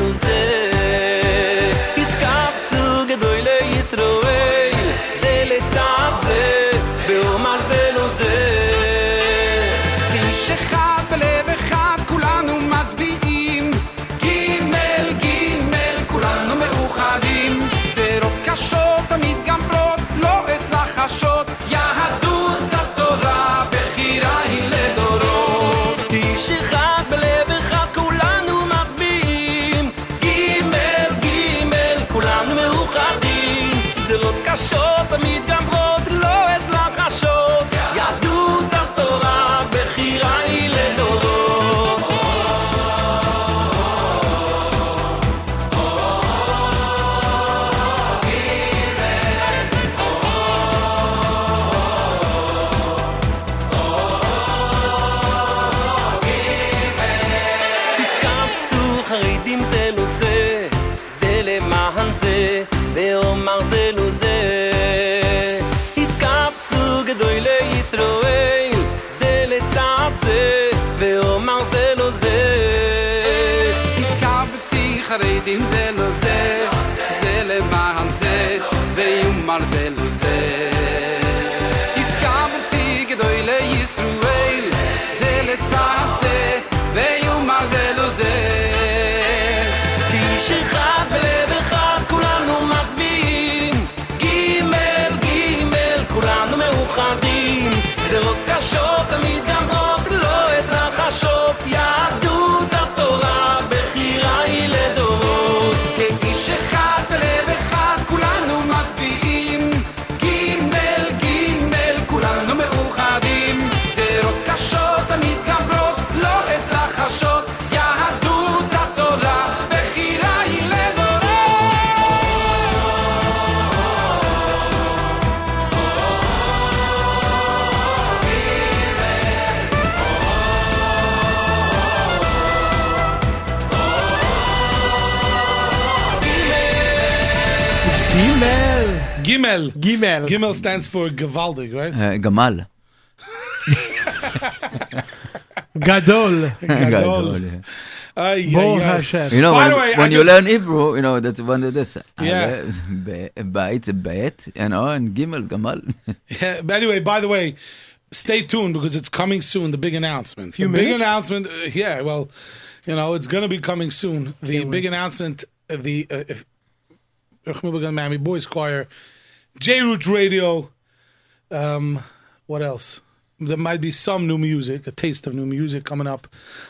Gimel. Gimel. Gimel. Gimel stands for Gavaldig, right? Uh, Gamal. Gadol. Gadol, yeah. Ay, Baruch ay, ay. Hashem. You know, By when, way, when you just- learn Hebrew, you know, that's one of this. Yeah. Bait, bet, you know, and Gimel, Gamal. Yeah, but anyway, by the way, stay tuned because it's coming soon. The big announcement. Few the big announcement. Uh, yeah, well, you know, it's going to be coming soon. The big announcement. Uh, the uh, if, Miami Boys Choir, J Root Radio. Um, what else? there might be some new music, a taste of new music coming up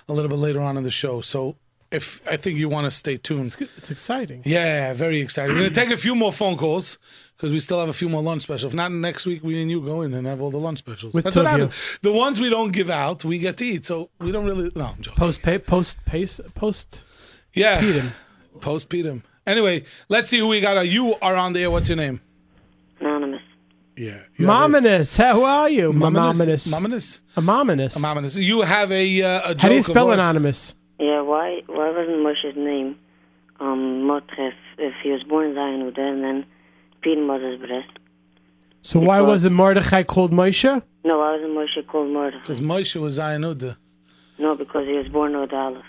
a little bit later on in the show. So if I think you want to stay tuned. It's exciting. Yeah, very exciting. We're going to take a few more phone calls because we still have a few more lunch specials. If not next week, we and you go in and have all the lunch specials. With That's what two of you. happens. The ones we don't give out, we get to eat. So we don't really. No, I'm joking. Post pay, post pace, post. Yeah. Peter. Post Peter. Anyway, let's see who we got. You are on there. What's your name? Anonymous. Yeah. Mominous, how are you? Mominous. Mominous. A mominous. Anonymous. Anonymous. You have a, uh, a joke How do you spell ours. anonymous? Yeah, why why wasn't Moshe's name um Motre if, if he was born in Zion and then Peter was his breast? So why wasn't Mordechai called Moshe? No, why wasn't Moshe called Mordechai? Because Moshe was Zion Uda. No, because he was born Uda Aleph.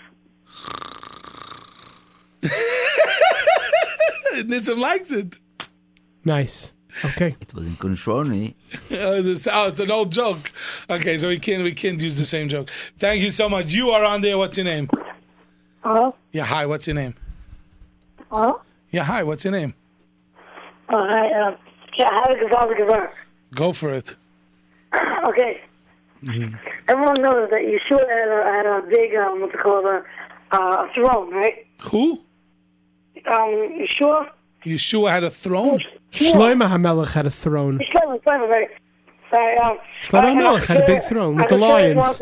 Nissim likes it. Nice. Okay. It was in Konshorny. oh, this- oh, it's an old joke. Okay, so we can't we can't use the same joke. Thank you so much. You are on there. What's your name? Hello? Yeah, hi. What's your name? Hello? Yeah, hi. What's your name? Oh, hi, uh, yeah, how to give over the Go for it. Okay, everyone knows that Yeshua had a, had a big, um, what's it called, a, uh, throne, right? Who? Um, Yeshua? Yeshua had a throne. Shlomo HaMelech had a throne. Shlomo, Shlomo, right? Um, Shlomo HaMelech had a big throne with the lions.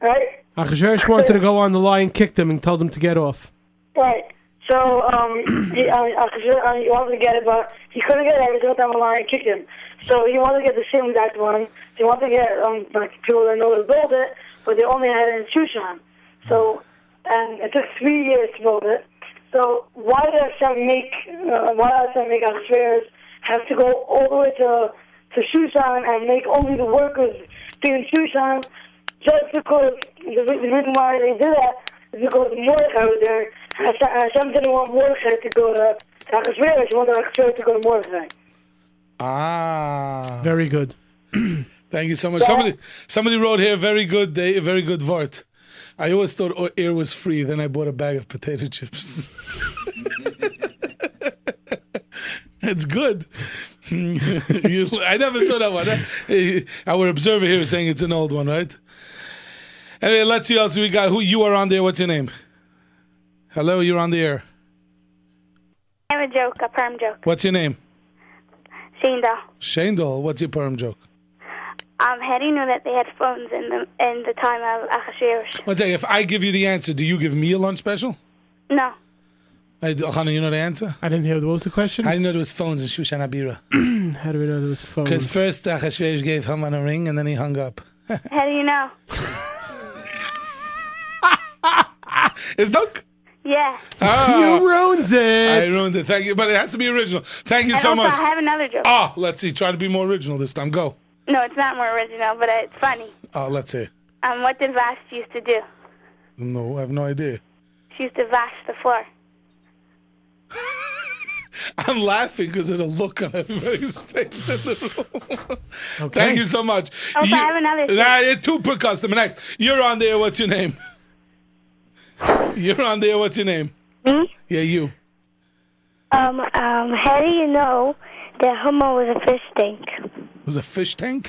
Right? Achashverosh wanted to go on the lion, kicked him, and told him to get off. Right. So, um, he, uh, he wanted to get it, but he couldn't get it because the lion kicked him. So he wanted to get the same exact one. He wanted to get um, like people that know to build it, but they only had it in Shushan. So, and it took three years to build it. So why does Hashem make uh, why did Hashem make Achashverosh have to go all the way to to Shushan and make only the workers be in Shushan? Just because the, the reason why they did that is because Mordecai was there. and Hashem, Hashem didn't want Mordecai to go to to Achashverosh. He wanted Achashverosh to go to Mordecai. Ah. Very good. Thank you so much. Somebody somebody wrote here very good uh, very good Vart. I always thought oh, air was free, then I bought a bag of potato chips. it's good. I never saw that one. huh? Our observer here is saying it's an old one, right? Anyway, let's see else we got. Who you are on there? What's your name? Hello, you're on the air. I'm a joke, a perm joke. What's your name? Shane Dahl. Shane Doll. What's your perm joke? Um, how do you know that they had phones in the in the time of Achashverosh? One second. If I give you the answer, do you give me a lunch special? No. Hey, Chana, you know the answer? I didn't hear. The what was the question? I didn't know there was phones in Shushan Abira. How do we know there was phones? Because first Achashverosh gave Haman a ring and then he hung up. How do you know? Is Doug? Yeah. Ah, you ruined it. I ruined it. Thank you. But it has to be original. Thank you and so also, much. I have another joke. Ah, let's see. Try to be more original this time. Go. No, it's not more original, but it's funny. Oh, let's see. Um, what did Vash used to do? No, I have no idea. She used to vash the floor. I'm laughing because of the look on everybody's face in the room. Okay. Thank you so much. Also, You- I have another thing. Nah, yeah, two per customer. Next. You're on there. What's your name? You're on there. What's your name? Me? Yeah, you. Um, um, how do you know that Homo was a fish tank? Was a fish tank?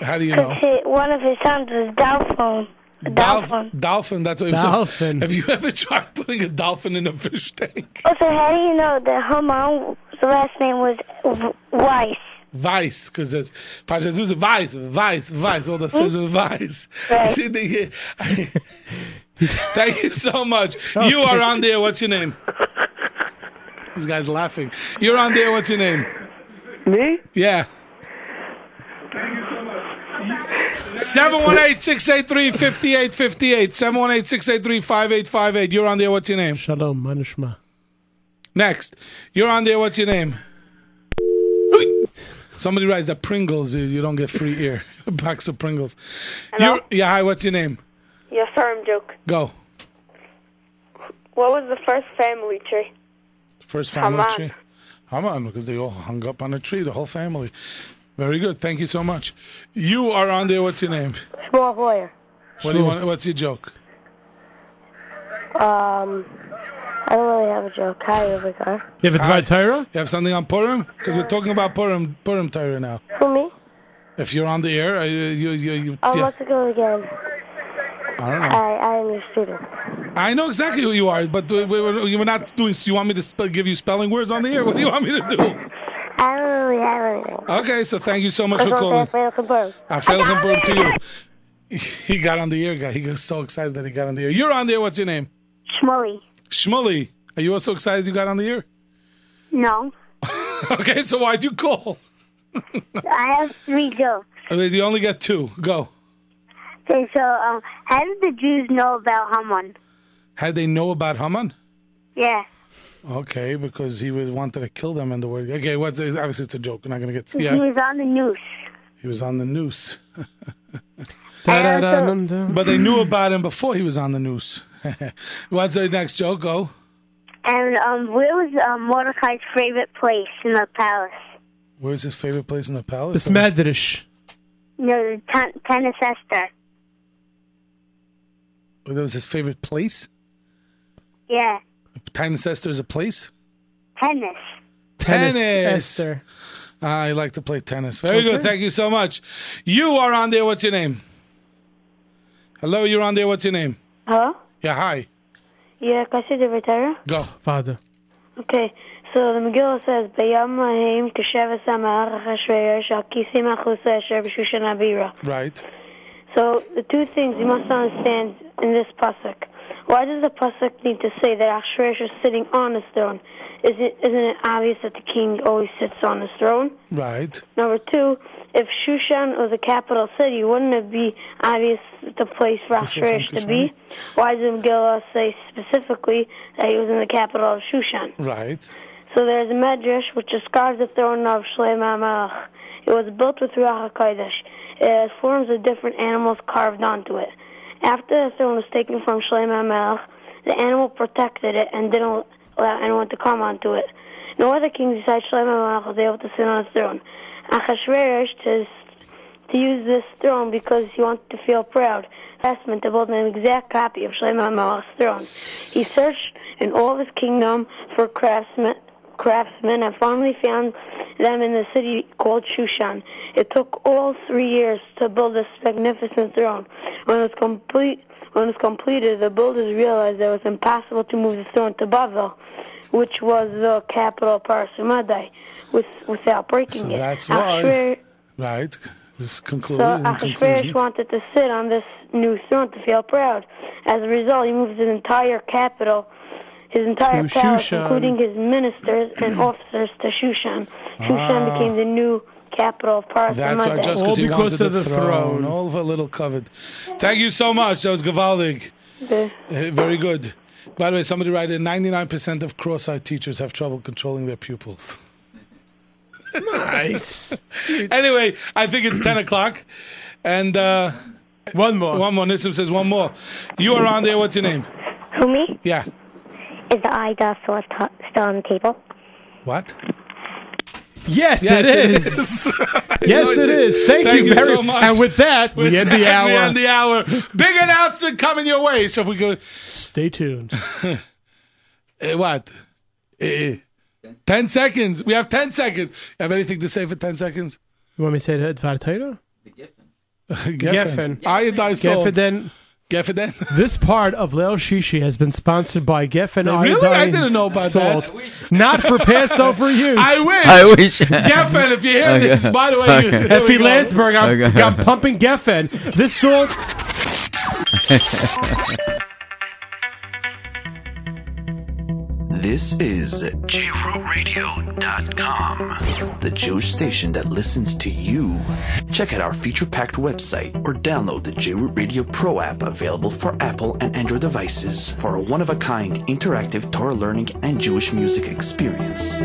How do you know? Because one of his sons was Dolphin. A dolphin. Dolphin. That's what it was. Dolphin. Have you ever tried putting a dolphin in a fish tank? Also, how do you know that Homo's last name was W- Weiss? Vice, because it's Pasha Zuza Vice, Vice, Vice. All that hmm? says is Vice. Right. See, they- Thank you so much. You are on there. What's your name? This guy's laughing. You're on there. What's your name? Me? Yeah. 718-683-5858. 718-683-5858. You're on there. What's your name? Shalom, Manishma. Next. You're on there. What's your name? Somebody writes that Pringles, you- you don't get free ear. Packs of Pringles. You're, yeah, hi, what's your name? Your firm joke. Go. What was the first family tree? First family Haman. tree. Haman, because they all hung up on a tree, the whole family. Very good. Thank you so much. You are on there. What's your name? Small lawyer. What do you want? What's your joke? Um, I don't really have a joke. Hi, over there. You have a Hi. Dvar Torah? You have something on Purim? Because we're talking about Purim, Purim Torah now. Who, me? If you're on the air, uh, you, you, you, Oh, yeah. what's it go again? I don't know. I, I am your student. I know exactly who you are, but we- you were not doing. You want me to sp- give you spelling words on the air? What do you want me to do? I don't really. Okay, so thank you so much for calling. I feel compared to you. He got on the air, guy. He was so excited that he got on the air. You're on there. What's your name? Shmuley. Shmuley. Are you also excited you got on the air? No. okay, so why'd you call? I have three jokes. Okay, You only got two. Go. Okay, so um, how did the Jews know about Haman? How did they know about Haman? Yeah. Okay, because he was wanted to kill them in the word. Okay, what's obviously it's a joke. We're not gonna get. He was on the noose. he was on the noose. But they knew about him before he was on the noose. what's the next joke? Go. And um, where was um, Mordecai's favorite place in the palace? Where's his favorite place in the palace? It's Besmedrish. No, the ten- tennis Esther. That was his favorite place. Yeah, Tinus Esther is a place. tennis. Tennis. Esther. Ah, I like to play tennis. Very good. Thank you so much. You are on there. What's your name? Hello, you're on there. What's your name? Hello? Yeah, hi. Yeah, can I see? Go. Father. Okay, so the Megillah says, Bayam Lahim Kesheves Amar Achashverosh Al Kisim Achusa Asher B'Shushan Abira. Right. So the two things you must understand in this pasuk. Why does the pasuk need to say that Achashverosh is sitting on his throne? Isn't isn't it obvious that the king always sits on his throne? Right. Number two, if Shushan was a capital city, wouldn't it be obvious the place for is Achashverosh to be? Why does Megillah say specifically that he was in the capital of Shushan? Right. So there's a medrash which describes the throne of Shlomo. It was built with Ruach HaKodesh. It has forms of different animals carved onto it. After the throne was taken from Shlomo HaMelech, the animal protected it and didn't allow anyone to come onto it. No other king besides Shlomo HaMelech was able to sit on his throne. Achashverosh to, to use this throne because he wanted to feel proud. Testament to build an exact copy of Shlomo HaMelech's throne. He searched in all his kingdom for craftsmen, craftsmen and finally found them in the city called Shushan. It took all three years to build this magnificent throne. When it was complete, when it was completed, the builders realized that it was impossible to move the throne to Bavel, which was the capital of Parasumadai, with, without breaking So it. that's why. Right. This so concluded. in wanted to sit on this new throne to feel proud. As a result, he moved his entire capital, his entire To palace, Shushan. including his ministers and officers, to Shushan. Shushan Ah. became the new capital of Paras That's why, just All he because of the throne. All of a little covered. Thank you so much. That was Gavaldig. Okay. Uh, very good. By the way, somebody wrote in 99% of cross eyed teachers have trouble controlling their pupils. Nice. anyway, I think it's 10 o'clock. And uh, one more. One more. Nissim says one more. You are on there. What's your name? Who, me? Yeah. Is the eye dust still, still on the table? What? Yes, Yes, it it is. is. yes, it is. Thank, Thank you you very so much. And with that, we end the hour. We end the hour. Big announcement coming your way. So if we go. Stay tuned. Eh, what? Eh, 10 seconds. We have 10 seconds. You have anything to say for 10 seconds? You want me to say the Dvar Torah? Geffen. Iodized salt. Geffen. Geffen. This part of Leil Shishi has been sponsored by Geffen Really? I didn't know about salt. that. Not for Passover oh, use. I wish. I wish. Geffen, if you hear Okay. this, by the way, you, Okay. there Effie go. Landsberg, I'm, Okay. I'm pumping Geffen. This salt. This is JRootRadio.com, the Jewish station that listens to you. Check out our feature-packed website or download the JRoot Radio Pro app available for Apple and Android devices for a one-of-a-kind interactive Torah learning and Jewish music experience.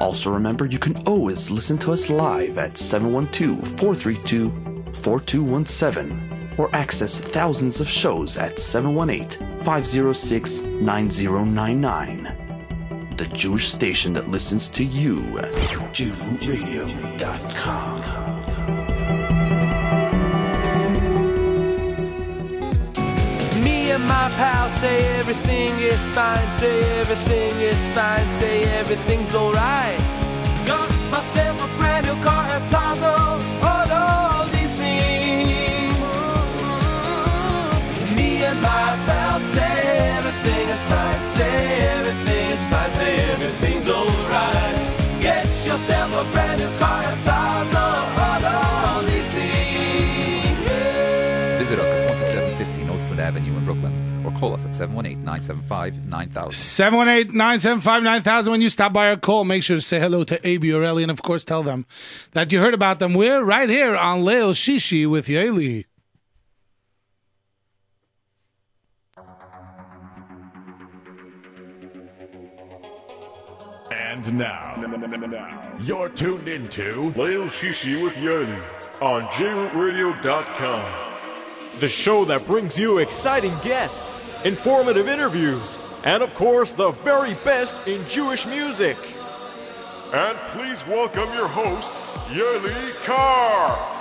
Also remember you can always listen to us live at 712-432-4217 or access thousands of shows at 718-506-9099. The Jewish station that listens to you. Me and my pal say everything is fine, say everything is fine, say everything's alright. Got myself a oh, everything is alright. Get yourself a brand new on Visit us at Avenue in Brooklyn or call us at 718-975-9000. 718-975-9000. When you stop by our call, make sure to say hello to AB Aureli and, of course, tell them that you heard about them. We're right here on Leil Shishi with Yoely. And now, now, you're tuned into Leil Shishi with Yoely on JRootRadio.com. The show that brings you exciting guests, informative interviews, and of course, the very best in Jewish music. And please welcome your host, Yoely Kar.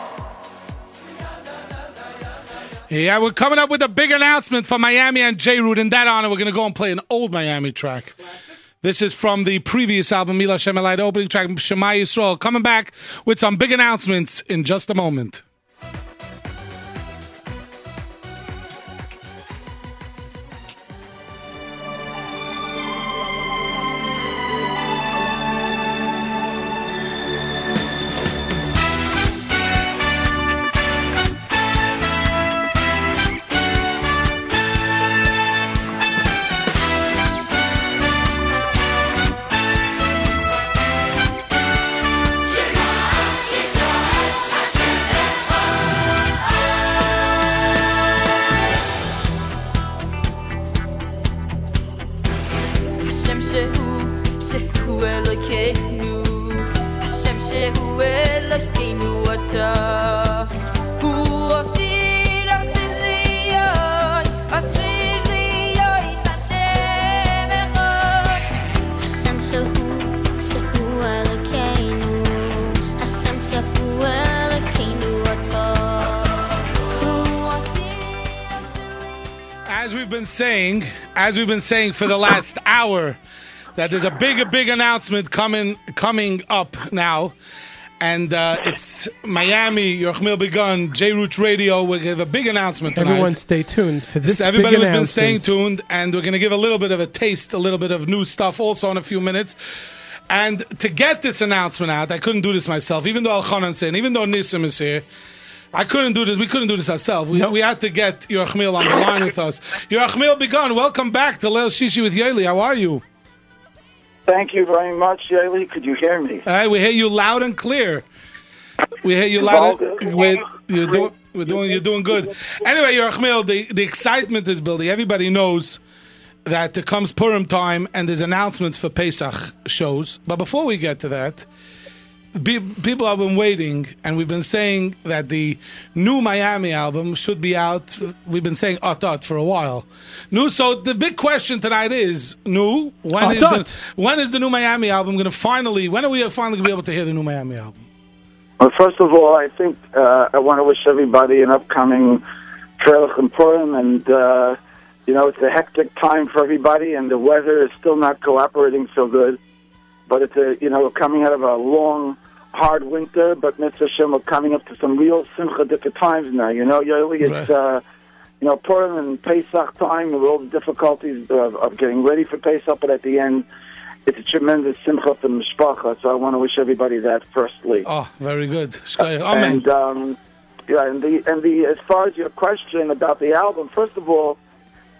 Yeah, we're coming up with a big announcement for Miami and J Root. In that honor, we're going to go and play an old Miami track. This is from the previous album, Mila Shemelite opening track, Shema Yisrael. Coming back with some big announcements in just a moment. As we've been saying for the last hour, that there's a big, a big announcement coming coming up now. And uh, it's Miami, Yerachmiel Begun, J Roots Radio. We have a big announcement tonight. Everyone stay tuned for this. Everybody big has been staying tuned, and we're going to give a little bit of a taste, a little bit of new stuff also in a few minutes. And to get this announcement out, I couldn't do this myself, even though Elchanan's in, even though Nissim is here. I couldn't do this. We couldn't do this ourselves. We, we had to get Yerachmiel on the line with us. Yerachmiel Begun, welcome back to Leil Shishi with Yoely. How are you? Thank you very much, Yoely. Could you hear me? Hey, we hear you loud and clear. We hear you loud. And, we're, you're doing, we're doing, you're doing good. Anyway, Yerachmiel, the, the excitement is building. Everybody knows that it comes Purim time and there's announcements for Pesach shows. But before we get to that, pe- people have been waiting, and we've been saying that the new Miami album should be out. We've been saying Ot Ot for a while. New, so the big question tonight is, new, when Ot is the, when is the new Miami album going to finally, when are we finally going to be able to hear the new Miami album? Well, first of all, I think uh, I want to wish everybody an upcoming Trail and Purim, and uh, you know it's a hectic time for everybody, and the weather is still not cooperating so good. But it's a you know coming out of a long, hard winter, but Mitzvah Hashem, we're coming up to some real simcha different times now. You know, it's uh, you know Purim and Pesach time with all the difficulties of, of getting ready for Pesach, but at the end. It's a tremendous simcha for the mishpacha, so I want to wish everybody that firstly. Oh, very good. And um, yeah, and the and the as far as your question about the album, first of all,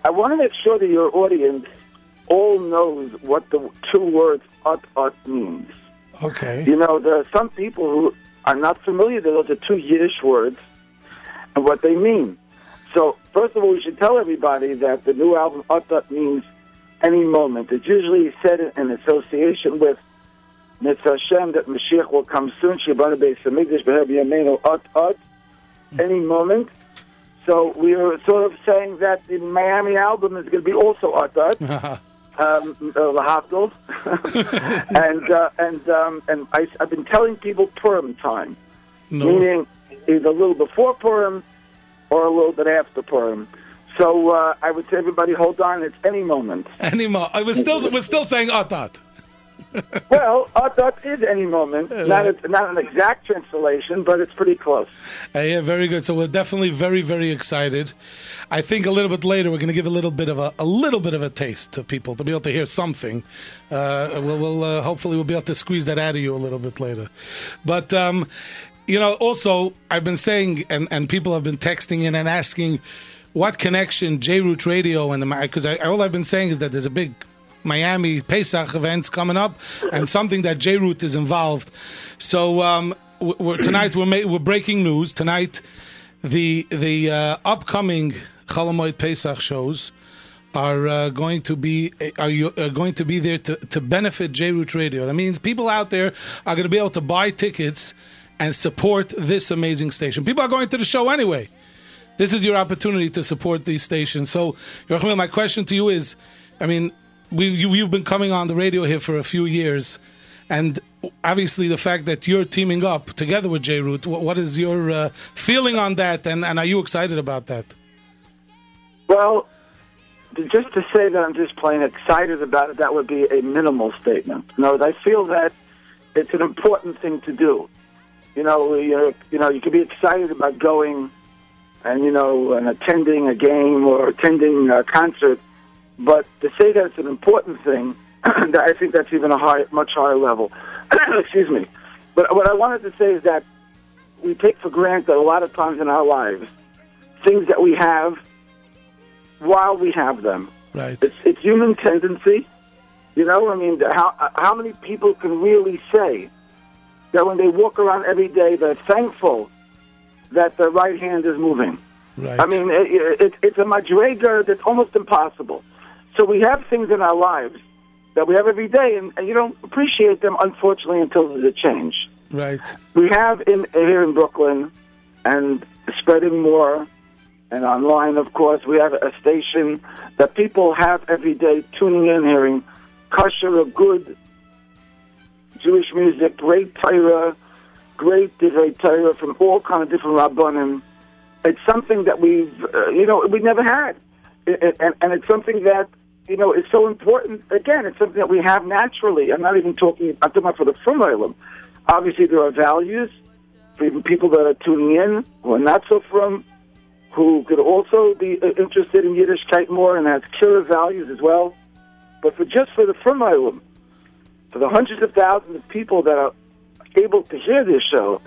I want to make sure that your audience all knows what the two words "ut ut" means. Okay. You know, there are some people who are not familiar those are two Yiddish words and what they mean. So, first of all, we should tell everybody that the new album "ut ut" means any moment. It's usually said in association with Mitzvah Hashem that Mashiach will come soon. Shabbat Beis Hamikdash Be'er B'Yameinu Ut Ut. Any moment. So we are sort of saying that the Miami album is going to be also Ut Ut. um, uh, Lahatul. and uh, and um, and I, I've been telling people Purim time, No. meaning either a little before Purim or a little bit after Purim. So uh, I would say everybody hold on. It's any moment. Anymore. I was still, we're still saying Ot Well, Atat is any moment. Not, a, not an exact translation, but it's pretty close. Uh, yeah, very good. So we're definitely very, very excited. I think a little bit later we're going to give a little bit of a, a little bit of a taste to people to be able to hear something. Uh, we'll, we'll uh, hopefully we'll be able to squeeze that out of you a little bit later. But um, you know, also I've been saying, and and people have been texting in and asking, what connection J Root Radio and the because I, all I've been saying is that there's a big Miami Pesach events coming up, and something that J Root is involved. So um, we're, tonight we're ma- we're breaking news tonight. The the uh, upcoming Chalamoid Pesach shows are uh, going to be are, you, are going to be there to, to benefit J Root Radio. That means people out there are going to be able to buy tickets and support this amazing station. People are going to the show anyway. This is your opportunity to support these stations. So, Yerachmiel, my question to you is, I mean, we you, you've been coming on the radio here for a few years, and obviously the fact that you're teaming up together with J Root, what, what is your uh, feeling on that, and, and are you excited about that? Well, just to say that I'm just plain excited about it, that would be a minimal statement. No, I feel that it's an important thing to do. You know, you you know, you can be excited about going and you know and attending a game or attending a concert, but to say that it's an important thing, I think that's even a high, much higher level. Excuse me. But what I wanted to say is that we take for granted a lot of times in our lives things that we have while we have them. Right. It's, it's human tendency. You know, I mean, how how many people can really say that when they walk around every day, they're thankful that their right hand is moving? Right. I mean, it, it, it's a madrega that's almost impossible. So we have things in our lives that we have every day, and, and you don't appreciate them, unfortunately, until there's a change. Right. We have in here in Brooklyn, and spreading more, and online, of course, we have a station that people have every day tuning in, hearing kosher, of good Jewish music, great Torah, great divrei Torah from all kind of different rabbanim. It's something that we've, uh, you know, we never had, and, and, and it's something that you know is so important. Again, it's something that we have naturally. I'm not even talking. I'm talking about for the frum Obviously, there are values for even people that are tuning in who are not so frum, who could also be uh, interested in Yiddishkeit more and has killer values as well. But for just for the frum for the hundreds of thousands of people that are able to hear this show,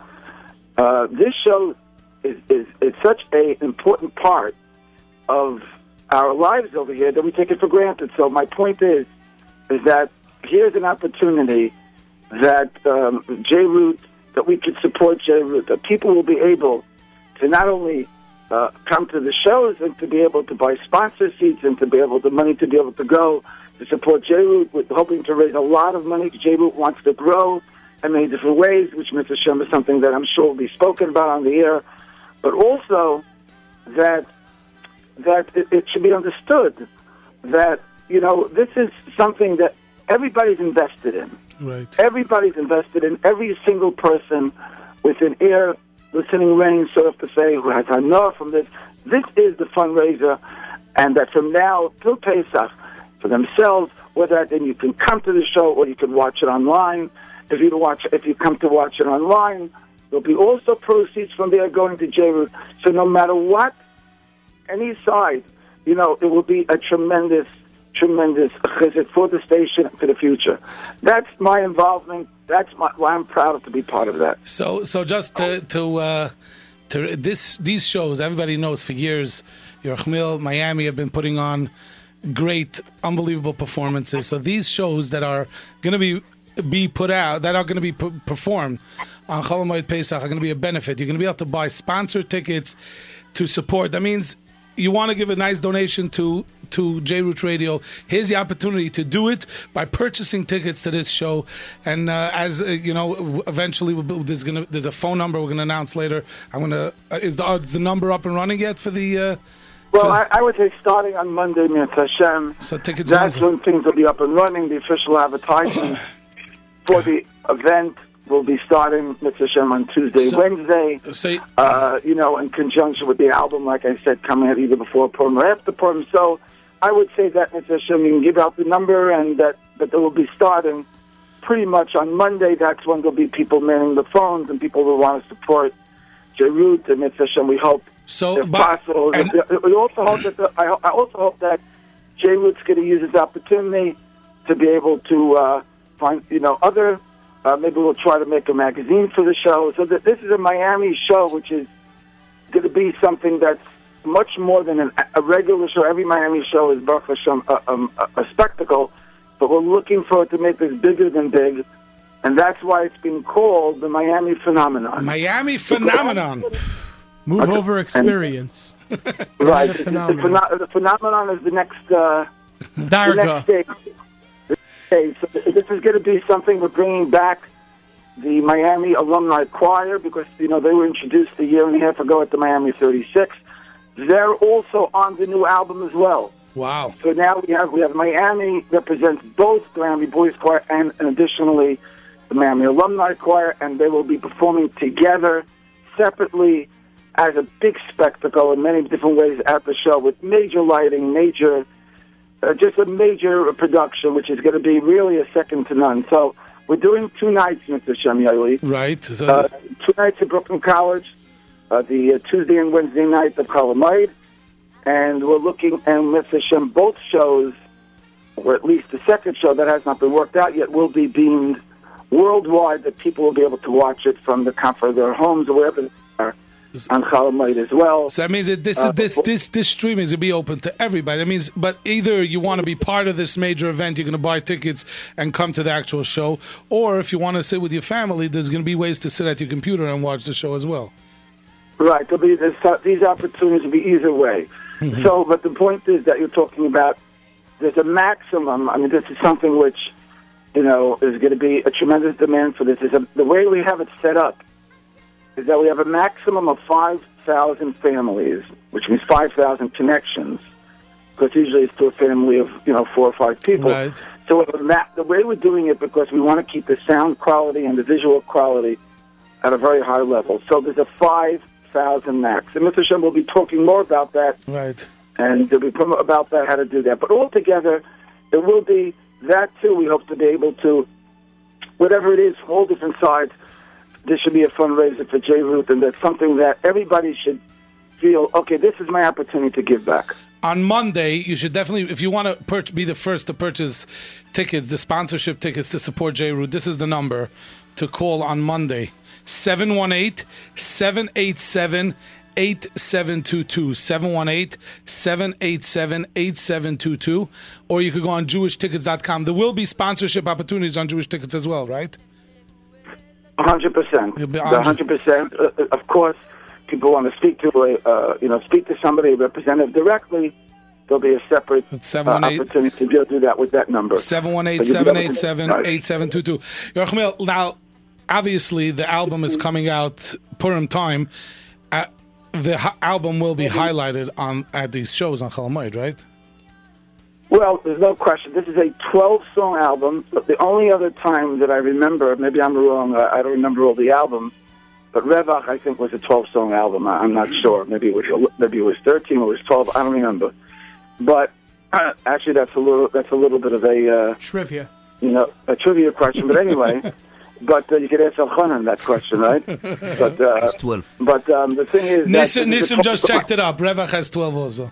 uh, this show is, is, is such a important part of our lives over here that we take it for granted. So my point is, is that here's an opportunity that um, J-Root, that we could support J-Root, that people will be able to not only uh, come to the shows and to be able to buy sponsor seats and to be able the money to be able to go to support J-Root, with hoping to raise a lot of money. J-Root wants to grow in many different ways, which Mr. Shem is something that I'm sure will be spoken about on the air, but also that that it, it should be understood that you know this is something that everybody's invested in. Right. Everybody's invested in every single person with an ear listening range, so to say, who has enough from this. This is the fundraiser, and that from now till Pesach, for themselves, whether then you can come to the show or you can watch it online. If you watch, if you come to watch it online, there'll be also proceeds from there going to J-Root. So no matter what, any side, you know, it will be a tremendous, tremendous chizuk for the station for the future. That's my involvement. That's my, why I'm proud to be part of that. So, so just to to uh, to this these shows, everybody knows for years, Yerachmiel, Miami have been putting on great, unbelievable performances. So these shows that are going to be be put out, that are going to be p- performed on Cholamoid Pesach, are going to be a benefit. You're going to be able to buy sponsored tickets to support. That means you want to give a nice donation to to J Root Radio. Here's the opportunity to do it by purchasing tickets to this show. And uh, as uh, you know, eventually we'll, there's gonna there's a phone number we're gonna announce later. I'm gonna uh, is the uh, is the number up and running yet for the. Uh, Well, I, I would say starting on Monday, Mitzvah Hashem. So tickets. Are that's when things will be up and running. The official advertisement for the event will be starting Mitzvah Hashem on Tuesday, So- Wednesday. So, uh, you know, in conjunction with the album, like I said, coming out either before Purim or after Purim. So I would say that Mitzvah Hashem, you can give out the number and that, that they will be starting pretty much on Monday. That's when there'll be people manning the phones and people will want to support J Root and Mitzvah Hashem. We hope So, if but- possible. and- we also hope that the, I, I also hope that J Root's going to use this opportunity to be able to uh, find you know other. Uh, maybe we'll try to make a magazine for the show. So that this is a Miami show, which is going to be something that's much more than an, a regular show. Every Miami show is Baruch Hashem, a, um, a, a spectacle, but we're looking for it to make this bigger than big, and that's why it's been called the Miami Phenomenon. Miami phenomenon. Move over experience. Right. The The, the, phenomenon. pheno- the phenomenon is the next. Uh, the Darga. next Okay, so this is going to be something we're bringing back the Miami Alumni Choir because you know they were introduced a year and a half ago at the Miami 36. They're also on the new album as well. Wow. So now we have we have Miami represents both the Miami Boys Choir and, and additionally the Miami Alumni Choir, and they will be performing together separately as a big spectacle in many different ways at the show with major lighting, major uh, just a major production, which is going to be really a second to none. So we're doing two nights, Mr. Shemyali. Right. So Uh, two nights at Brooklyn College, uh, the uh, Tuesday and Wednesday night of Colomide, and we're looking, and Mr. Shem, both shows, or at least the second show that has not been worked out yet, will be beamed worldwide that people will be able to watch it from the comfort of their homes or wherever on Colomide as well. So that means that this Uh, this this this stream is gonna be open to everybody. That means, but either you want to be part of this major event, you're gonna buy tickets and come to the actual show, or if you want to sit with your family, there's gonna be ways to sit at your computer and watch the show as well. Right. There'll be this, these opportunities will be either way. So, but the point is that you're talking about there's a maximum. I mean, this is something which you know is going to be a tremendous demand for this. Is the way we have it set up is that we have a maximum of five thousand families, which means five thousand connections. Because usually it's to a family of you know four or five people. Right. So we have a ma- the way we're doing it because we want to keep the sound quality and the visual quality at a very high level. So there's a 5,000 max. And Mr. Shem will be talking more about that, Right. and there'll be about that, how to do that. But altogether, there will be that too. We hope to be able to, whatever it is, all different sides, this should be a fundraiser for J Root, and that's something that everybody should feel, okay, this is my opportunity to give back. On Monday, you should definitely, if you want to be the first to purchase tickets, the sponsorship tickets to support J Root, this is the number to call on Monday 718 787 8722 718 787 8722 or you could go on jewishtickets.com there will be sponsorship opportunities on jewish tickets as well right hundred percent. You'll be A hundred percent. Uh, uh, Of course, people want to speak to a, uh, you know, speak to somebody, representative directly. There'll be a separate uh, 718 opportunity to be able to do that with that number. 718 So you'll be able to- 787 Right. 8722. Yerachmiel, now, obviously, the album is coming out Purim time. Uh, the album will be highlighted on at these shows on Chalamoid, right? Well, there's no question. This is a 12-song album. But the only other time that I remember, maybe I'm wrong. I I don't remember all the albums, but Revach I think was a 12-song album. I- I'm not sure. Maybe it was maybe it was 13 or it was 12. I don't remember. But uh, actually, that's a little that's a little bit of a uh, Trivia. you know a trivia question. But anyway, but uh, you could ask Elchanan that question, right? But uh, It's 12. But um, the thing is, Nissim, this is a Nissim just checked it up. Revach has 12 also.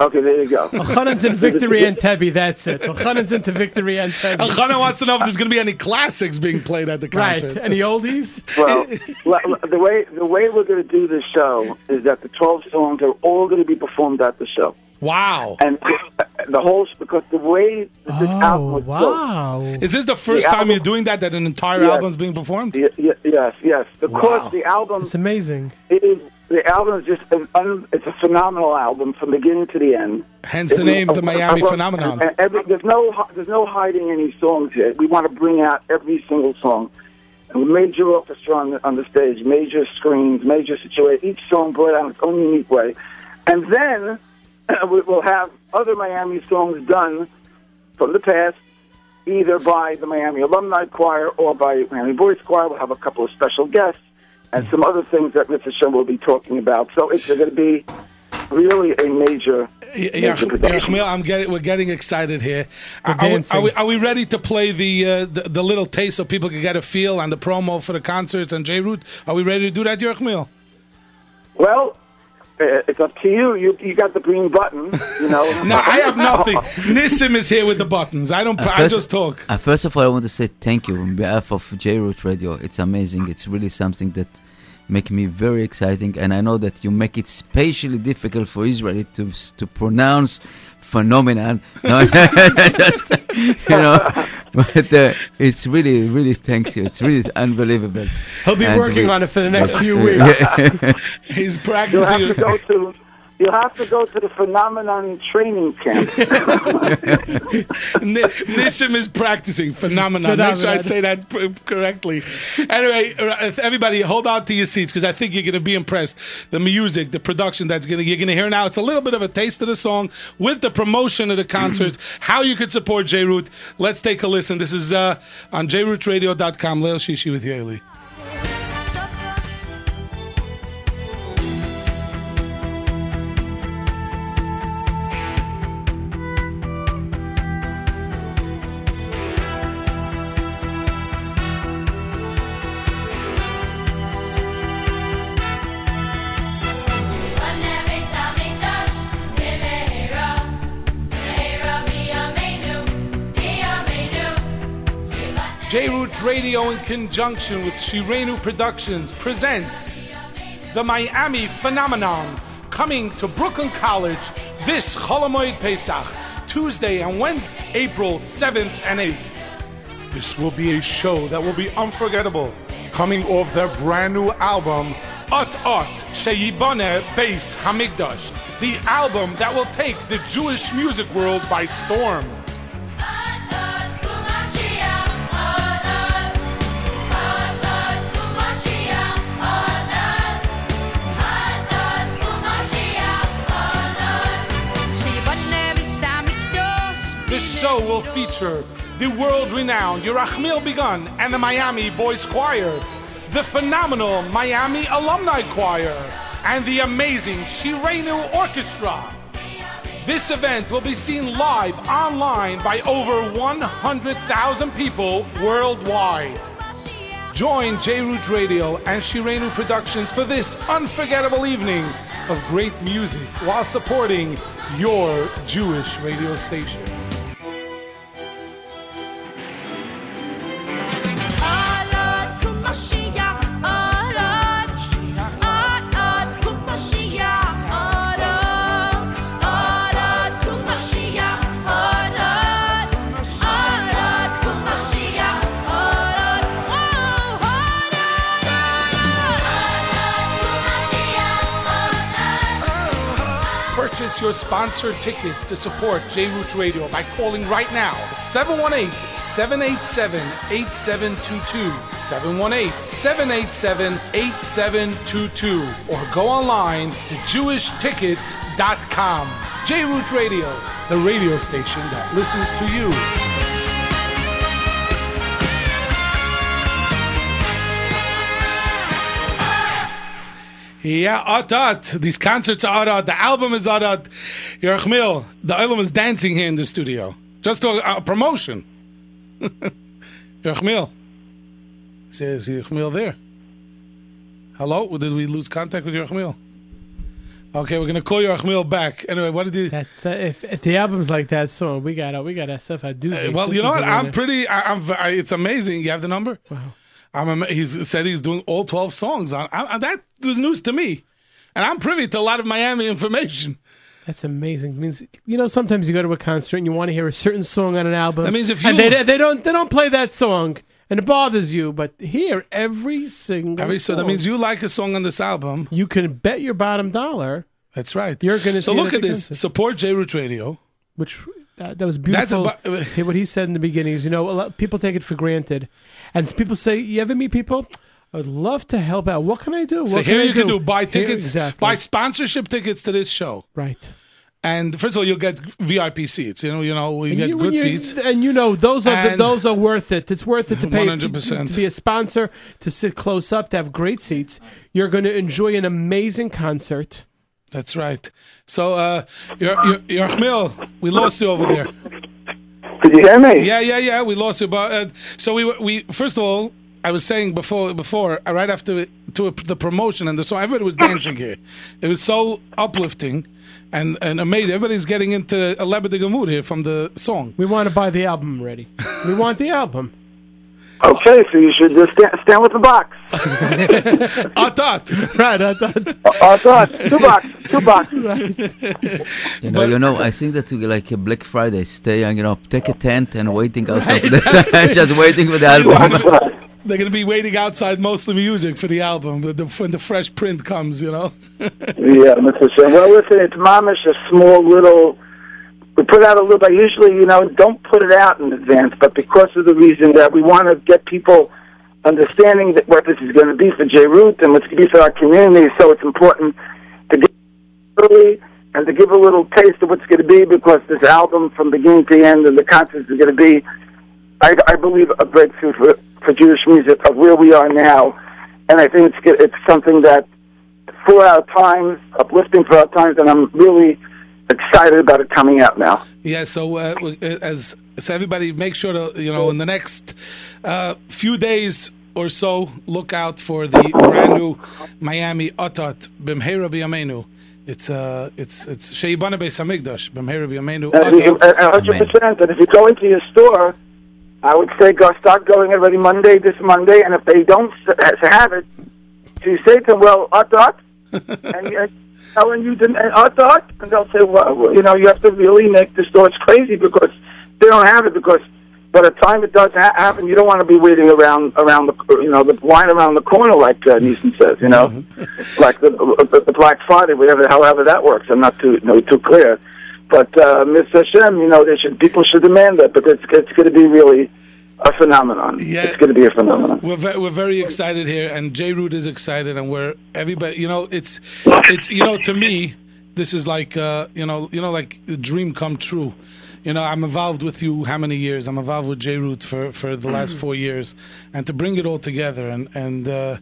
Okay, there you go. Elchanan's in Victory and Tebi, that's it. Elchanan's into Victory and Tebi. Elchanan wants to know if there's going to be any classics being played at the concert. Right. concert. Any oldies? Well, l- l- the way the way we're going to do this show is that the twelve songs are all going to be performed at the show. Wow! And the, the whole because the way that this oh, album was wow. Is this the first The time album- you're doing that, that an entire Yes. album's being performed? built, y- y- yes, yes. Because Wow. the album It's amazing. it is the album is just an un, it's a phenomenal album from beginning to the end. Hence the It- name, the Miami Phenomenon. and every- there's no there's no hiding any songs here. We want to bring out every single song. And major orchestra on the, on the stage, major screens, major situation. Each song brought out in its own unique way, and then we- we'll have other Miami songs done from the past, either by the Miami Alumni Choir or by Miami Boys Choir. We'll have a couple of special guests and some other things that Mr. Shem will be talking about. So it's going to be really a major, Yeah, major production. Yerachmiel, I'm getting, we're getting excited here. We're Are, are we, are, we, are we ready to play the, uh, the the little taste so people can get a feel on the promo for the concerts and J Root? Are we ready to do that, Yerachmiel? Well, it's up to you. You you got the green button. You know. No, I have nothing. Nissim is here with the buttons. I don't. Uh, I just talk. Uh, first of all, I want to say thank you on behalf of J Root Radio. It's amazing. It's really something that make me very exciting, and I know that you make it spatially difficult for Israeli to to pronounce phenomenon. No, just you know, but uh, it's really, really thanks you. It's really unbelievable. He'll be And working on it for the next few Yeah. weeks. He's You'll practicing. Have to go to. You'll have to go to the phenomenon training camp. Ni- Nissim is practicing phenomenon. Make sure I say that p- correctly. Anyway, uh, everybody, hold on to your seats because I think you're going to be impressed. The music, the production that's going to you're going to hear now. It's a little bit of a taste of the song with the promotion of the concerts. how you could support J Root. Let's take a listen. This is uh, on jrootradio.com. Leil Shishi with Yaeli. Radio, in conjunction with Shirenu Productions, presents the Miami Phenomenon coming to Brooklyn College this Cholamoid Pesach, Tuesday and Wednesday, April 7th and 8th. This will be a show that will be unforgettable, coming off their brand new album, Ut Ut Sheyibane Beis Hamikdash, the album that will take the Jewish music world by storm. This show will feature the world renowned Yerachmiel Begun and the Miami Boys Choir, the phenomenal Miami Alumni Choir, and the amazing Shirenu Orchestra. This event will be seen live online by over 100,000 people worldwide. Join J Root Radio and Shirenu Productions for this unforgettable evening of great music while supporting your Jewish radio station. Your sponsored tickets to support J Root Radio by calling right now 718 787 8722. 718 787 8722. Or go online to JewishTickets.com. J Root Radio, the radio station that listens to you. Yeah, Adat. These concerts are Adat. The album is Adat. Yerachmiel, the album is dancing here in the studio. Just a, a promotion. Yerachmiel. Says Yerachmiel there. Hello? Did we lose contact with Yerachmiel? Okay, we're gonna call Yerachmiel back. Anyway, what did you? That's that, if if the album's like that so we got we got that stuff doozy. Uh, well, you know what? I'm pretty. I, I'm. I, it's amazing. You have the number. Wow. I'm. He's said he's doing all 12 songs on. I, that was news to me, and I'm privy to a lot of Miami information. That's amazing. It means you know sometimes you go to a concert and you want to hear a certain song on an album. That means if and they, they don't they don't play that song and it bothers you, but hear every single. Every, so that means you like a song on this album. you can bet your bottom dollar. That's right. You're going to So look at at this. concert. Support J Root Radio. Which that, that was That's a beautiful. bu- what he said in the beginning is, you know, a lot, people take it for granted, and people say, "You ever meet people? I would love to help out. What can I do? So what here I you can do buy Here- tickets, exactly. buy sponsorship tickets to this show. right. And first of all, you'll get VIP seats. You know, you know, you And get you- good you- seats. and you know those are the, those are worth it. It's worth it to pay 100%. to be a sponsor, to sit close up, to have great seats. You're going to enjoy an amazing concert. That's right. So, uh, your your Yerachmiel, we lost you over there. Did you hear me? Yeah, yeah, yeah. We lost you, but uh, so we were- we first of all, I was saying before before uh, right after to the promotion and the song, everybody was dancing here. It was so uplifting and and amazing. Everybody's getting into a lebedige mood here from the song. We want to buy the album already. we want the album. Okay, so you should just stand, stand with the box. Atat. Right, Atat. Atat. Two boxes. Two boxes. You know, you know. I think that we like a Black Friday. Stay, you know, take a tent and waiting outside for the just waiting for the album. They're going to be waiting outside mostly music for the album when the, when the fresh print comes. You know. Yeah, Mr. Shem. Well, listen, it's mamish a small little. We put out a little bit. Usually, you know, don't put it out in advance, but because of the reason that we want to get people understanding that what this is going to be for J Root and what's going to be for our community, so it's important to get early and to give a little taste of what's going to be because this album, from beginning to end, and the concerts is going to be, I, I believe, a breakthrough for, for Jewish music of where we are now, and I think it's it's something that for our times, uplifting for our times, and I'm really excited about it coming out now. Yeah, so uh, uh, as so everybody make sure to you know in the next uh, few days or so look out for the brand new Miami Otot Bimhera B'Yameinu. It's uh it's it's Sheibana Beis Hamikdash Bimhera B'Yameinu And if you- Atat. and- and 100%. And if you go into your store, I would say go start going already Monday, this Monday, and if they don't have it, so you say to them, well, Atat, and you telling you didn't Atat, and they'll say, well, you know, you have to really make the stores crazy because they don't have it because by the time it does ha- happen, you don't want to be waiting around around the you know the line around the corner like uh, Nissim says, you know, like the, the the Black Friday, whatever however that works. I'm not too no too clear, but uh, Mr. Hashem, you know, they should people should demand that, but it's it's going to be really a phenomenon. Yeah. It's going to be a phenomenon. We're ve- we're very excited here, and J Root is excited, and we're everybody. You know, it's it's you know to me, this is like uh, you know you know like a dream come true. You know, I'm involved with you how many years? I'm involved with J Root for for the last four years, and to bring it all together, and and uh,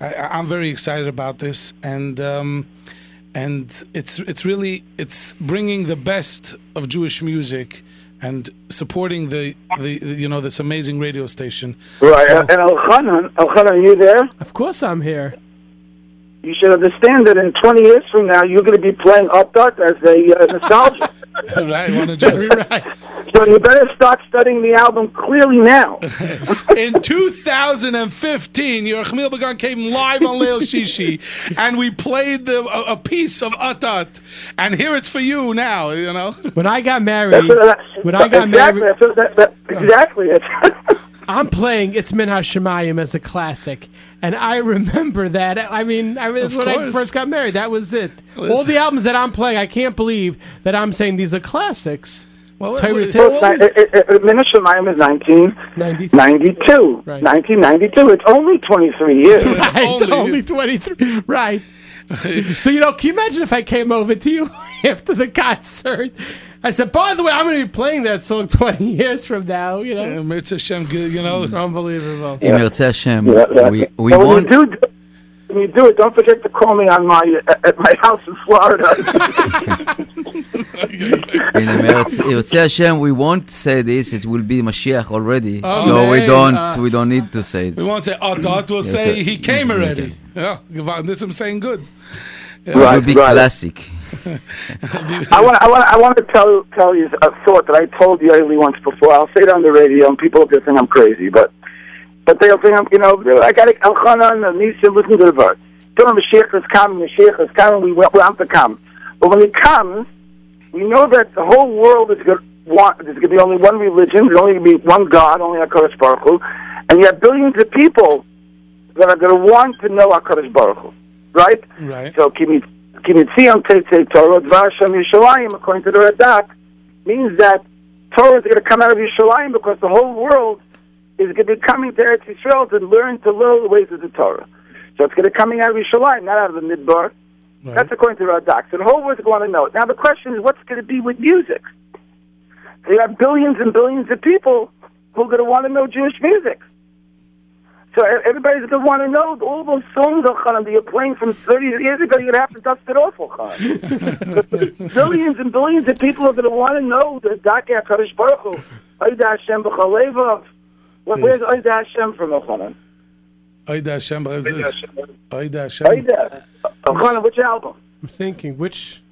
I, I'm very excited about this, and. Um, and it's it's really it's bringing the best of Jewish music and supporting the, the, the you know this amazing radio station. Right, So- and Elchanan, Elchanan, are you there? Of course, I'm here. You should understand that in 20 years from now, you're going to be playing Updot as a uh, nostalgia. right, one of just So you better start studying the album clearly now. In 2015, Yerachmiel Begun came live on Leil Shishi, and we played the, a, a piece of Atat, and here it's for you now. You know. When I got married, That's what I- when I got exactly, married, that's what- that- that- exactly. It's- I'm playing "It's Minha Shemayim" as a classic, and I remember that. I mean, I mean, Of when I first got married, that was it. Listen. All the albums that I'm playing, I can't believe that I'm saying these are classics. Well, Tell you what- to Well, tell- it's ni- it- it- it- Minna Shemayim is 1992. Uh, uh, uh, right. 1992. It's only 23 years. Right, only, 23. Right. so, you know, can you imagine if I came over to you after the concert? I said, by the way, I'm going to be playing that song 20 years from now, you know? Yeah, Mirza Hashem, you know. Unbelievable. Im Yirtzeh Hashem, Yeah, yeah. we, we But when want... you do, when you do it, don't forget to call me on my at my house in Florida. In Eretz Yirtzeh Hashem, we won't say this. It will be Mashiach already, Oh, so we don't Uh, we don't need to say it. We won't say Atat. We'll Yes, say sir. he came Okay. already. Yeah, Gevan, this I'm saying good. It will be classic. I want I want I want to tell tell you a thought that I told you only once before. I'll say it on the radio, and people will think I'm crazy, but but they'll think I'm you know I got Elchanan and Nisha listen to the verse. Tell them Mashiach is coming, Mashiach is coming. We want, we want to come, but when he comes, we know that the whole world is going to want. There's going to be only one religion. There's only going to be one God, only Hakadosh Baruch Hu, and you have billions of people that are going to want to know Hakadosh Baruch Hu, right? Right. So Kimi Kimitzion Tetzei Torah Dvar Hashem Yishalayim, according to the Radak, means that Torah is going to come out of Yishalayim because the whole world is going to be coming to Eretz Yisrael to learn to learn the ways of the Torah. So it's going to be coming out of Yishalayim, not out of the Midbar. That's according to the Radak. So the whole world's going to know it. Now the question is, what's going to be with music? So you have billions and billions of people who are going to want to know Jewish music. So everybody's going to want to know all those songs Elchanan, that you're playing from 30 years ago. You're going to have to dust it off, Elchanan. billions and billions of people are going to want to know the Daka Kadosh Baruch Hu. Oida Hashem b'chalevav. Where- hmm. Where's Oida Hashem from, Elchanan? Oida Hashem. Oida Hashem. Oida. Elchanan, which album? I'm thinking which.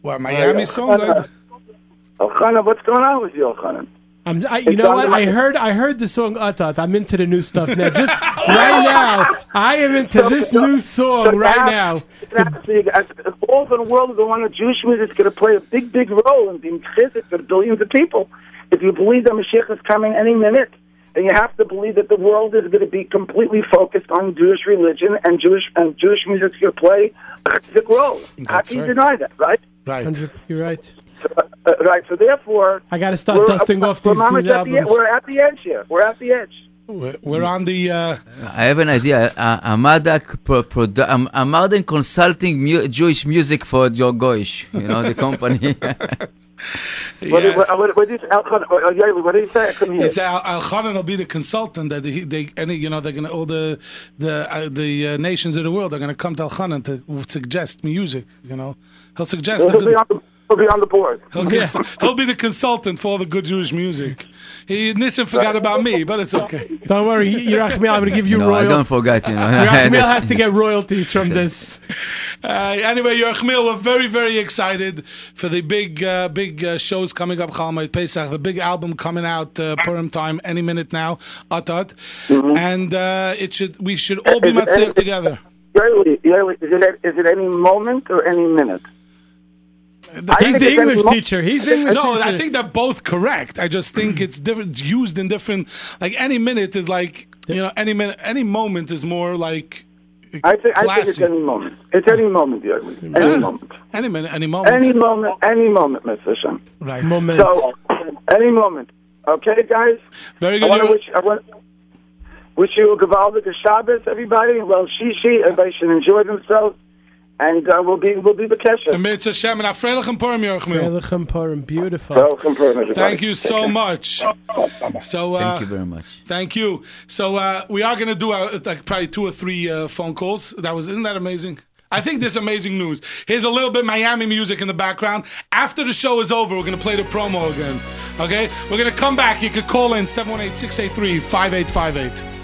What Miami song? Oida? What's going on with you, Elchanan? I'm, I, you It's know what? I heard I heard the song uh, Atat. I'm into the new stuff now. Just right now, I am into this new song right now. Absolutely. As- as All over the world is going on Jewish music is going to play a big, big role in being chizik for billions of people. If you believe that Mashiach is coming any minute, then you have to believe that the world is going to be completely focused on Jewish religion and Jewish and Jewish music is going to play a chizik role. How That's can you right. deny that, right? Right. You're right. Uh, right. So therefore, I got to start we're- dusting off these, mamash these at the, albums. we're at the edge here. We're at the edge. We're, we're on the. Uh, I have an idea. Uh, Amadak pro, produ- um, Amadan Consulting mu- Jewish Music for your Goish, you know, the company. What, did- what, what, what did you, Elchanan- uh, what did you say? It's Al, Elchanan will be the consultant that he, they any you know they're gonna all the the uh, the uh, nations of the world are gonna come to Elchanan to suggest music. You know he'll suggest. He'll the be good, on the, he'll be on the board. he'll, cons- he'll be the consultant for all the good Jewish music. He Nissim forgot about me, but it's okay. Don't worry, Yerachmiel, I'm going to give you no, I royal. don't forget, you know. Yerachmiel has to get royalties from this. Uh, anyway, Yerachmiel, we're very, very excited for the big, uh, big uh, shows coming up. Chalmai Pesach, the big album coming out uh, Purim time any minute now. Atat, and uh, it should we should all be Is it any- matzich together. Yoely, Yoely, is it, is it any moment or any minute? I He's the English mo- teacher. He's the English no, teacher. I think they're both correct. I just think it's different, it's used in different. Like any minute is like you know, any minute, any moment is more like. I think, I think it's any moment. It's any moment, Yoely. Any Yeah. moment. Any minute, any moment. Any moment, any moment, Mr. Hashem. right. Moment. So, any moment. Okay, guys? Very I good. want to wish, I want, wish you a Gavaldik Shabbos, everybody. Well, Shishi, everybody should enjoy themselves. And uh, we'll be we'll be Bekesha. And Mitzvah Shem and Afreilich and Purim, Yerachmiel. Freilich Purim, beautiful. Welcome, everybody. Thank you so much. So uh, Thank you very much. Thank you. So uh, we are going to do uh, like probably two or three uh, phone calls. That was isn't that amazing? I think there's amazing news. Here's a little bit Miami music in the background. After the show is over, we're going to play the promo again. Okay? We're going to come back. You could call in 718 683 5858.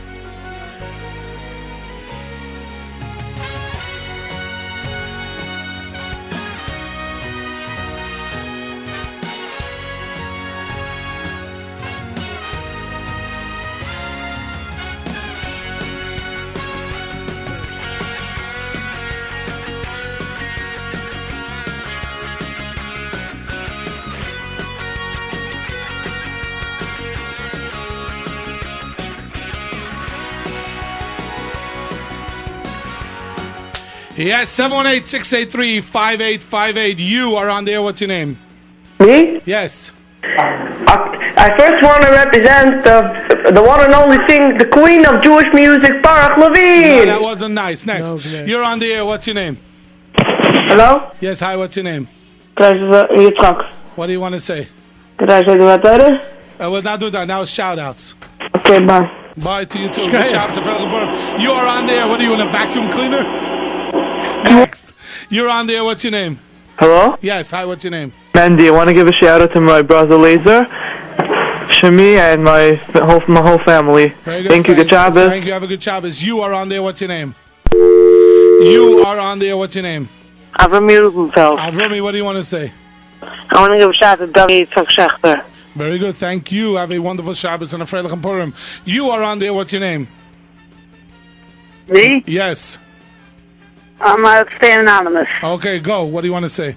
Yes, 718 683 5858. You are on there. What's your name? Me? Yes. I first want to represent the, the one and only thing, the queen of Jewish music, Baruch No, Levine. that wasn't nice. Next. You're on the air. What's your name? Hello? Yes, hi. What's your name? Yitzchak. What do you want to say? Could I say that better? Uh, we'll not do that. Now it's shout outs. Okay, bye. Bye to you too. Straight. Good job, Sir Frederick Burnham. You are on there. What are you in a vacuum cleaner? Next. You're on there. What's your name? Hello? Yes, hi. What's your name? Mandy, I want to give a shout out to my brother Laser, Shami, and my whole my whole family. Very good. Thank you, good job. Thank you. Have a good Shabbos. You are on there. What's your name? You are on there. What's your name? Avrami Rubenfeld. Avrami, what do you want to say? I want to give a shout out to David Yitzchak Schechter. Very good. Thank you. Have a wonderful Shabbos and a Freilich and Purim. You are on there. What's your name? Me? Yes. I'm uh, staying anonymous. Okay, go. What do you want to say?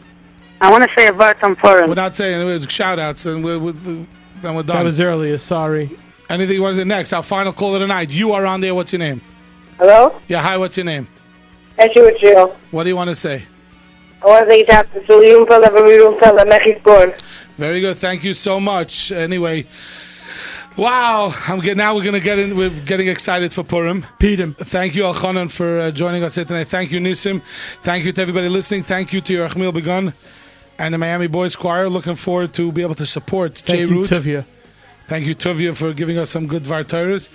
I want to say a verse on Purim. We're not saying it was shout outs and we're, we're, then we're done. That was earlier. Sorry. Anything you want to say next? Our final call of the night. You are on there. What's your name? Hello? Yeah, hi. What's your name? That's you, Jill. What do you want to say? I want to say that to Rubenfeld, Avrami Rubenfeld, and Mechis Gorn. Very good. Thank you so much. Anyway, wow. I'm get, now we're gonna get in. We're getting excited for Purim. Peter. Thank you, Elchanan, for uh, joining us here tonight. Thank you, Nissim. Thank you to everybody listening. Thank you to Yerachmiel Begun and the Miami Boys Choir. Looking forward to be able to support Thank J you, Root. Tuvia. Thank you, Tuvia, for giving us some good Vartaras.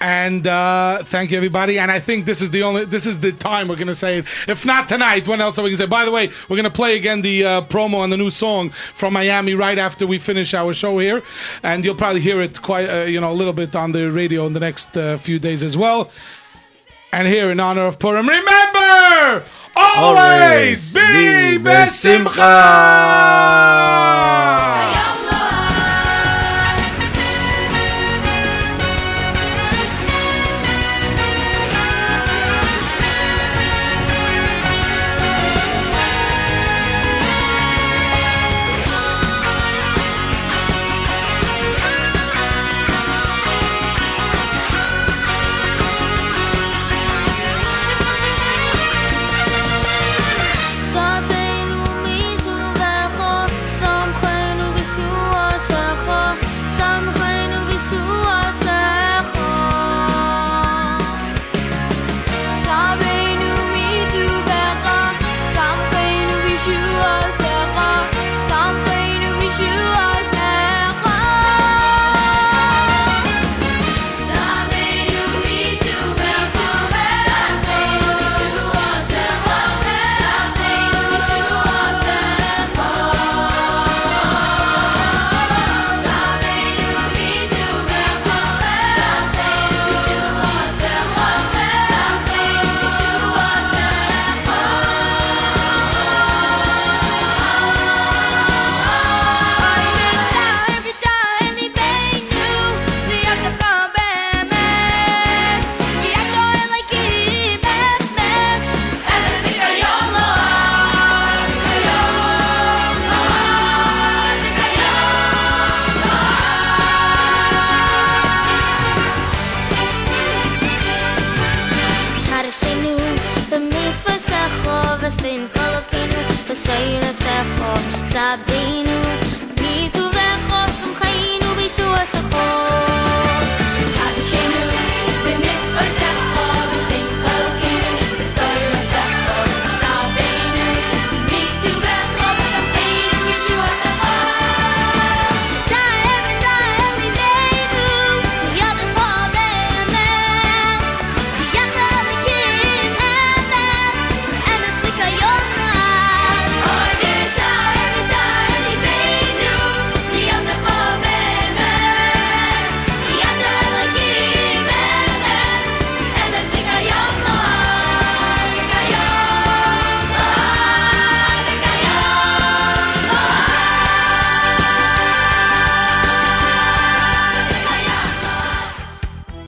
And uh, thank you, everybody. And I think this is the only, this is the time we're going to say it. If not tonight, when else are we going to say? By the way, we're going to play again the uh, promo on the new song from Miami right after we finish our show here. And you'll probably hear it quite, uh, you know, a little bit on the radio in the next uh, few days as well. And here, in honor of Purim, remember always, be besimcha.